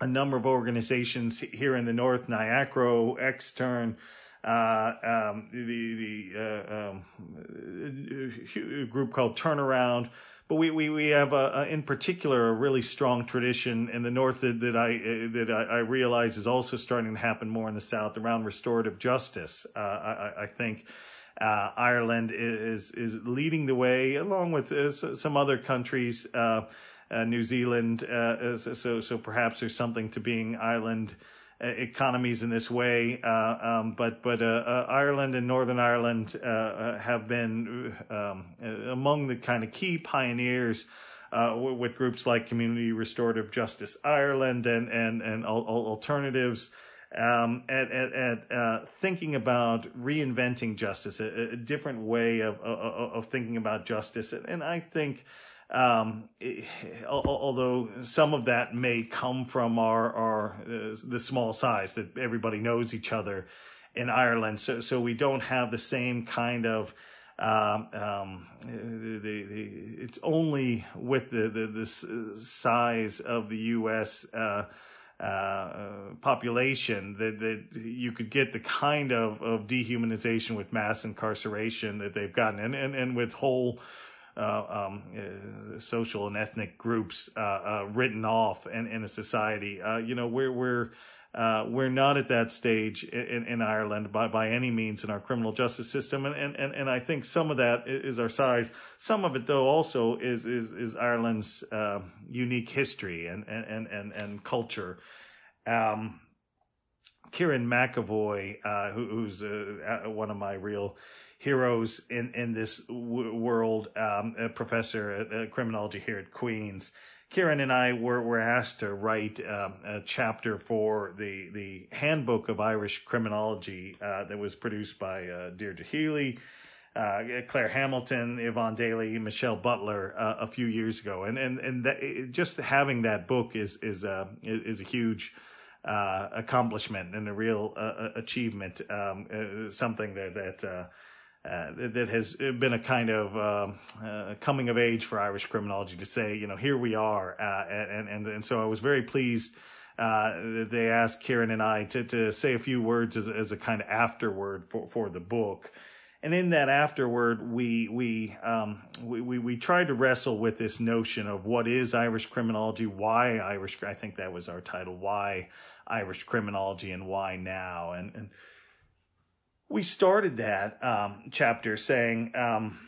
a number of organizations here in the North, NIACRO, Extern, uh, um, the, the, uh, um, group called Turnaround. But we, we, we have, a, a, in particular, a really strong tradition in the North that, that I, that I, I, realize is also starting to happen more in the South around restorative justice. Uh, I, I think, uh, Ireland is is leading the way, along with uh, some other countries. Uh, uh, New Zealand. Uh, so, so perhaps there's something to being island uh, economies in this way. Uh, um, but but uh, Ireland and Northern Ireland have been um, among the kind of key pioneers. Uh, with groups like Community Restorative Justice Ireland and and and alternatives, um, at at, at uh, thinking about reinventing justice, a, a different way of, of, of thinking about justice, and I think um, although some of that may come from our, our uh, the small size that everybody knows each other in Ireland, so so we don't have the same kind of um, um, the, the, it's only with the, the, the size of the U.S. Uh, uh, population that, that you could get the kind of, of dehumanization with mass incarceration that they've gotten and, and, and with whole uh, um, uh, social and ethnic groups uh, uh, written off in, in a society. Uh, you know, we're we're we're not at that stage in, in Ireland by, by any means in our criminal justice system, and, and, and I think some of that is our size. Some of it, though, also is is, is Ireland's unique history and and and and culture. Um, Kieran McEvoy, uh, who, who's uh, one of my real heroes in in this w- world. Um, a professor at uh, criminology here at Queens. Kieran and I were, were asked to write um, a chapter for the, the handbook of Irish criminology uh, that was produced by uh, Deirdre Healy, uh, Claire Hamilton, Yvonne Daly, Michelle Butler uh, a few years ago, and and and that, just having that book is is uh, is a huge uh, accomplishment and a real achievement. Um, something that that uh, that has been a kind of um, uh, coming of age for Irish criminology to say, you know, here we are, uh, and and and so I was very pleased uh, that they asked Kieran and I to to say a few words as as a kind of afterword for for the book. And in that afterword, we we um, we, we we tried to wrestle with this notion of what is Irish criminology, why Irish. I think that was our title, why Irish criminology, and why now, and and we started that um, chapter saying um,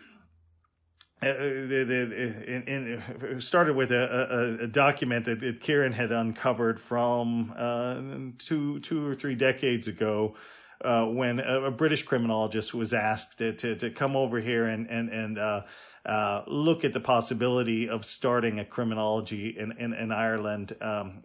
uh, uh in, in, started with a, a, a, document that, that Kieran had uncovered from uh, two two or three decades ago. Uh, when a, a, British criminologist was asked to, to, to come over here and and and uh, uh, look at the possibility of starting a criminology in in, in Ireland, um,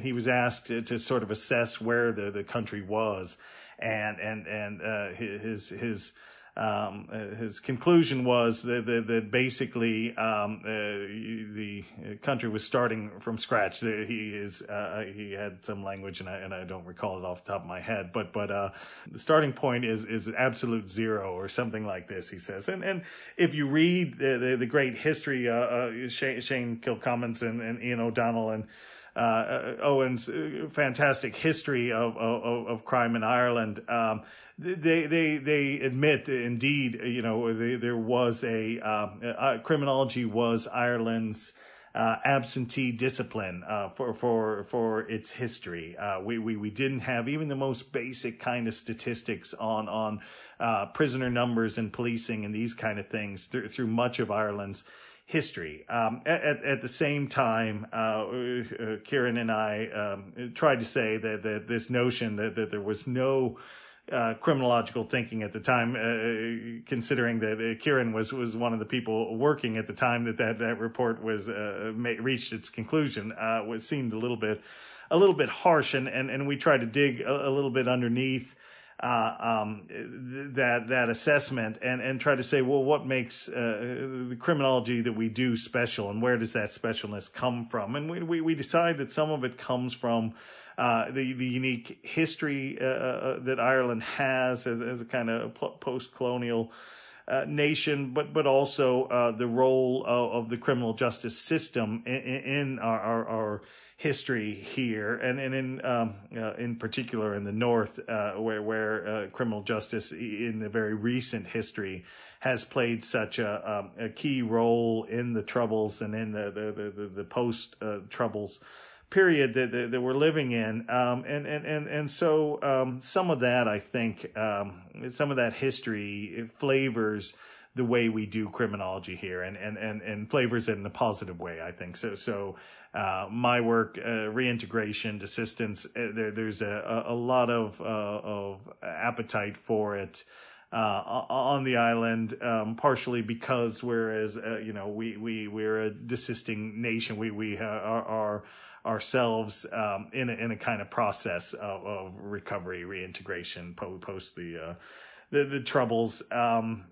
he was asked to, sort of assess where the, the country was, and and and uh, his his um, uh, his conclusion was that, that, that basically um, uh, the country was starting from scratch. He is uh, he had some language and I, and I don't recall it off the top of my head, but but uh, the starting point is is absolute zero or something like this. He says, and and if you read the the, the great history, uh, Shane, Shane Kilcommins and, and Ian O'Donnell and uh, Owen's uh, fantastic history of, of, of crime in Ireland. Um, they they they admit indeed you know they, there was a um, uh, criminology was Ireland's uh, absentee discipline uh, for for for its history. Uh, we, we we didn't have even the most basic kind of statistics on on uh prisoner numbers and policing and these kind of things through, through much of Ireland's history. Um, at, at, the same time, uh, uh, Kieran and I um, tried to say that, that this notion that, that there was no uh, criminological thinking at the time, uh, considering that uh, Kieran was, was one of the people working at the time that that, that report was uh, reached its conclusion, was seemed a little bit a little bit harsh, and, and, and we tried to dig a, a little bit underneath uh, um, that that assessment and and try to say, well, what makes uh, the criminology that we do special, and where does that specialness come from? And we we, we decide that some of it comes from. Uh, the the unique history uh, uh, that Ireland has as as a kind of post colonial uh, nation, but but also uh, the role of, of, the criminal justice system in, in our, our, our history here, and and in um, uh, in particular in the North, uh, where where uh, criminal justice in the very recent history has played such a, um, a key role in the troubles and in the the the, the post uh, troubles period that, that, that we're living in, um, and and and and so um, some of that I think um, some of that history flavors the way we do criminology here and, and, and, and flavors it in a positive way, I think. So, so, uh, my work, uh, reintegration, desistance, uh, there, there's a, a, lot of, uh, of appetite for it. Uh, on the island, um, partially because whereas, uh, you know, we, we, we're a desisting nation, we, we are, are ourselves, um, in a, in a kind of process of, of recovery, reintegration, post the, the, the troubles. Um,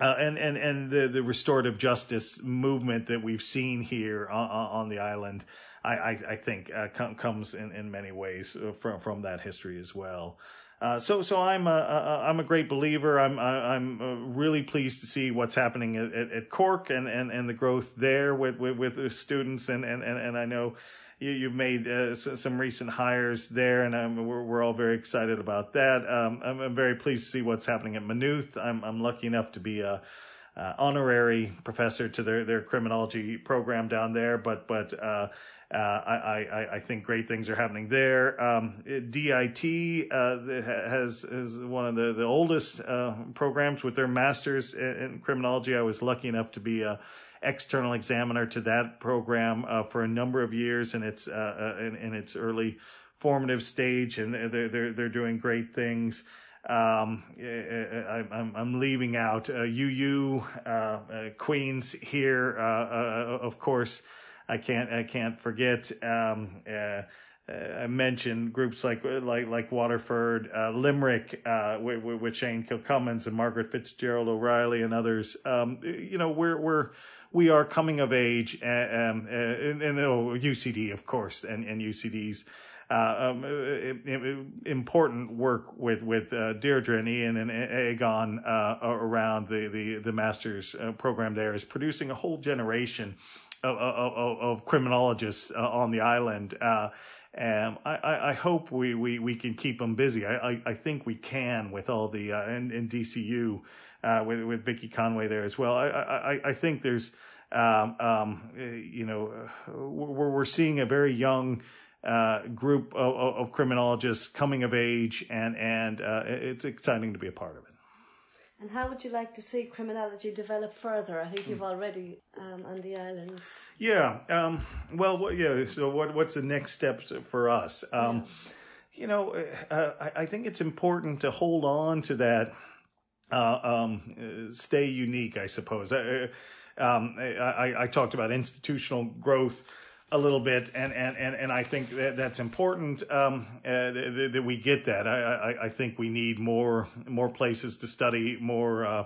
uh, and and and the the restorative justice movement that we've seen here on, on the island, I I, I think uh, com- comes in, in many ways uh, from from that history as well. Uh, so so I'm a, a I'm a great believer. I'm I'm uh, really pleased to see what's happening at, at, Cork and, and, and the growth there with with, with students and, and, and, and I know you, you've made uh, some recent hires there, and um, we're, we're all very excited about that. Um, I'm, I'm, very pleased to see what's happening at Maynooth. I'm, I'm lucky enough to be a, honorary professor to their, their criminology program down there, but but uh, uh, I, I, I think great things are happening there. Um, DIT uh, has is one of the the oldest uh, programs with their masters in, in, criminology. I was lucky enough to be a external examiner to that program uh, for a number of years in its uh, uh, in, in, its early formative stage, and they're they're they're doing great things. Um, I, I'm I'm leaving out uh, UU uh, uh, Queens here, of course. I can't I can't forget. Um, I mentioned groups like like like Waterford, Limerick, with, with Shane Kilcommins and Margaret Fitzgerald O'Reilly and others. Um, you know, we're we're we are coming of age, uh, um, uh, and, and oh, UCD, of course, and, and UCD's. Uh, um, important work with with uh, Deirdre and Ian and Aogán uh, around the the the master's uh, program. There is producing a whole generation of, of, of criminologists on the island. Um, I, I, hope we, we, we can keep them busy. I, I, I think we can with all the uh, and, and DCU uh, with with Vicky Conway there as well. I I, I think there's um, um, you know we're we're seeing a very young uh, group of, of, criminologists coming of age, and and uh, it's exciting to be a part of it. And how would you like to see criminology develop further? I think you've already um, on the islands. Yeah. Um, well, what, yeah. So, what what's the next step for us? Um, yeah. You know, uh, I, I, think it's important to hold on to that um, stay unique, I suppose. I, um, I, I, talked about institutional growth a little bit, and, and, and, and I think that that's important um, uh, that, that, we get that. I, I, I, think we need more more places to study, more uh,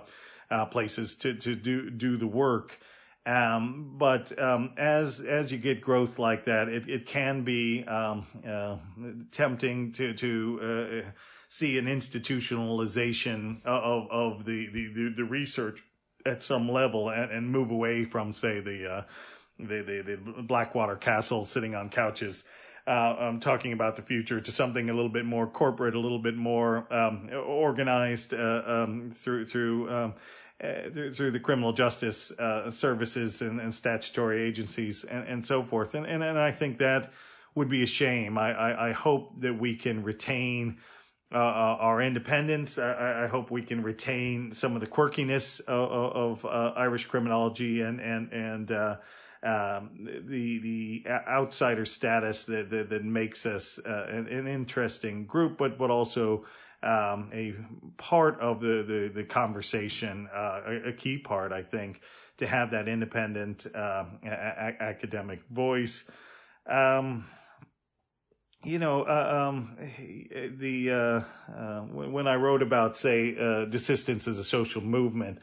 uh, places to, to do do the work. Um, but um, as as you get growth like that, it, it can be um, uh, tempting to to uh, see an institutionalization of of the the, the research at some level and, and move away from say the uh, the, the, the Blackwater Castle sitting on couches. Uh, I'm talking about the future to something a little bit more corporate, a little bit more um, organized uh, um, through through, um, uh, through, through the criminal justice uh, services and, and, statutory agencies and, and so forth. And, and and I think that would be a shame. I, I, I hope that we can retain uh, uh, our independence. I, I, hope we can retain some of the quirkiness of, of uh, Irish criminology and and and uh, um, the the outsider status that that, that makes us uh, an, an, interesting group, but but also. Um, a part of the the, the conversation, uh, a, a, key part, I think, to have that independent a- academic voice. Um, you know, uh, um, the uh, uh, when I wrote about, say, uh, desistance as a social movement,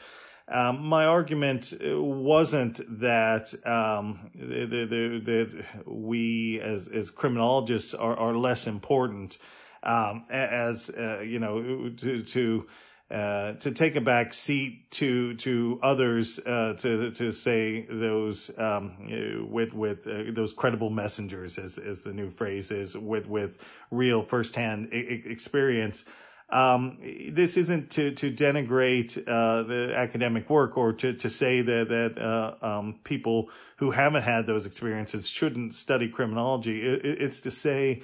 um, my argument wasn't that um, that we as as criminologists are, are less important um, as uh, you know to to uh, to take a back seat to to others uh, to to say those um, with with uh, those credible messengers as as the new phrase is with with real firsthand I- experience. Um, this isn't to to denigrate uh, the academic work or to to say that that uh, um, people who haven't had those experiences shouldn't study criminology. It, it's to say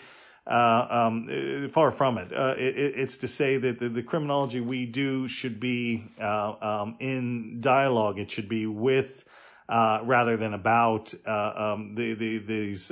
um, uh, far from it. Uh, it. It's to say that the, the, criminology we do should be uh, um, in dialogue. It should be with. Uh, rather than about uh, um, the, the, these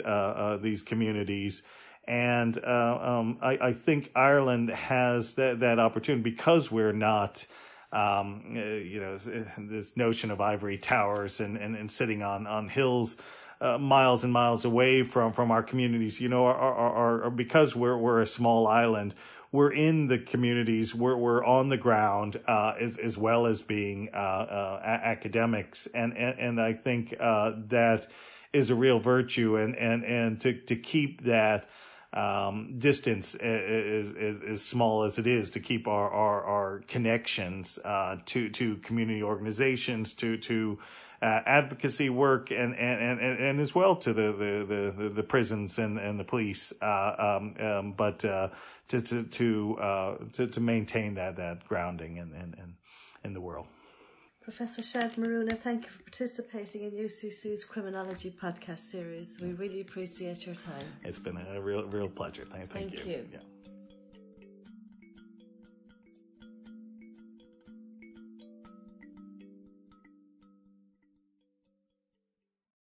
these communities, and um, I, I, think Ireland has that that opportunity because we're not um, you know, this notion of ivory towers and, and, and sitting on, on hills uh, miles and miles away from, from our communities, you know, are, are, are, because we're, we're a small island, we're in the communities, we're, we're on the ground, uh, as, as well as being, uh, uh academics. And, and, and I think, uh, that is a real virtue and, and, and to, to keep that, um, distance is, is, as small as it is to keep our, our, our connections, uh, to, to community organizations, to, to, uh, advocacy work and, and, and, and as well to the, the, the, the prisons and, and the police. Uh, um, um, but, uh, to, to, to, uh, to, to maintain that, that grounding in, in, in, in the world. Professor Shadd Maruna, thank you for participating in UCC's Criminology podcast series. We really appreciate your time. It's been a real, real pleasure. Thank, thank, thank you. you. Yeah.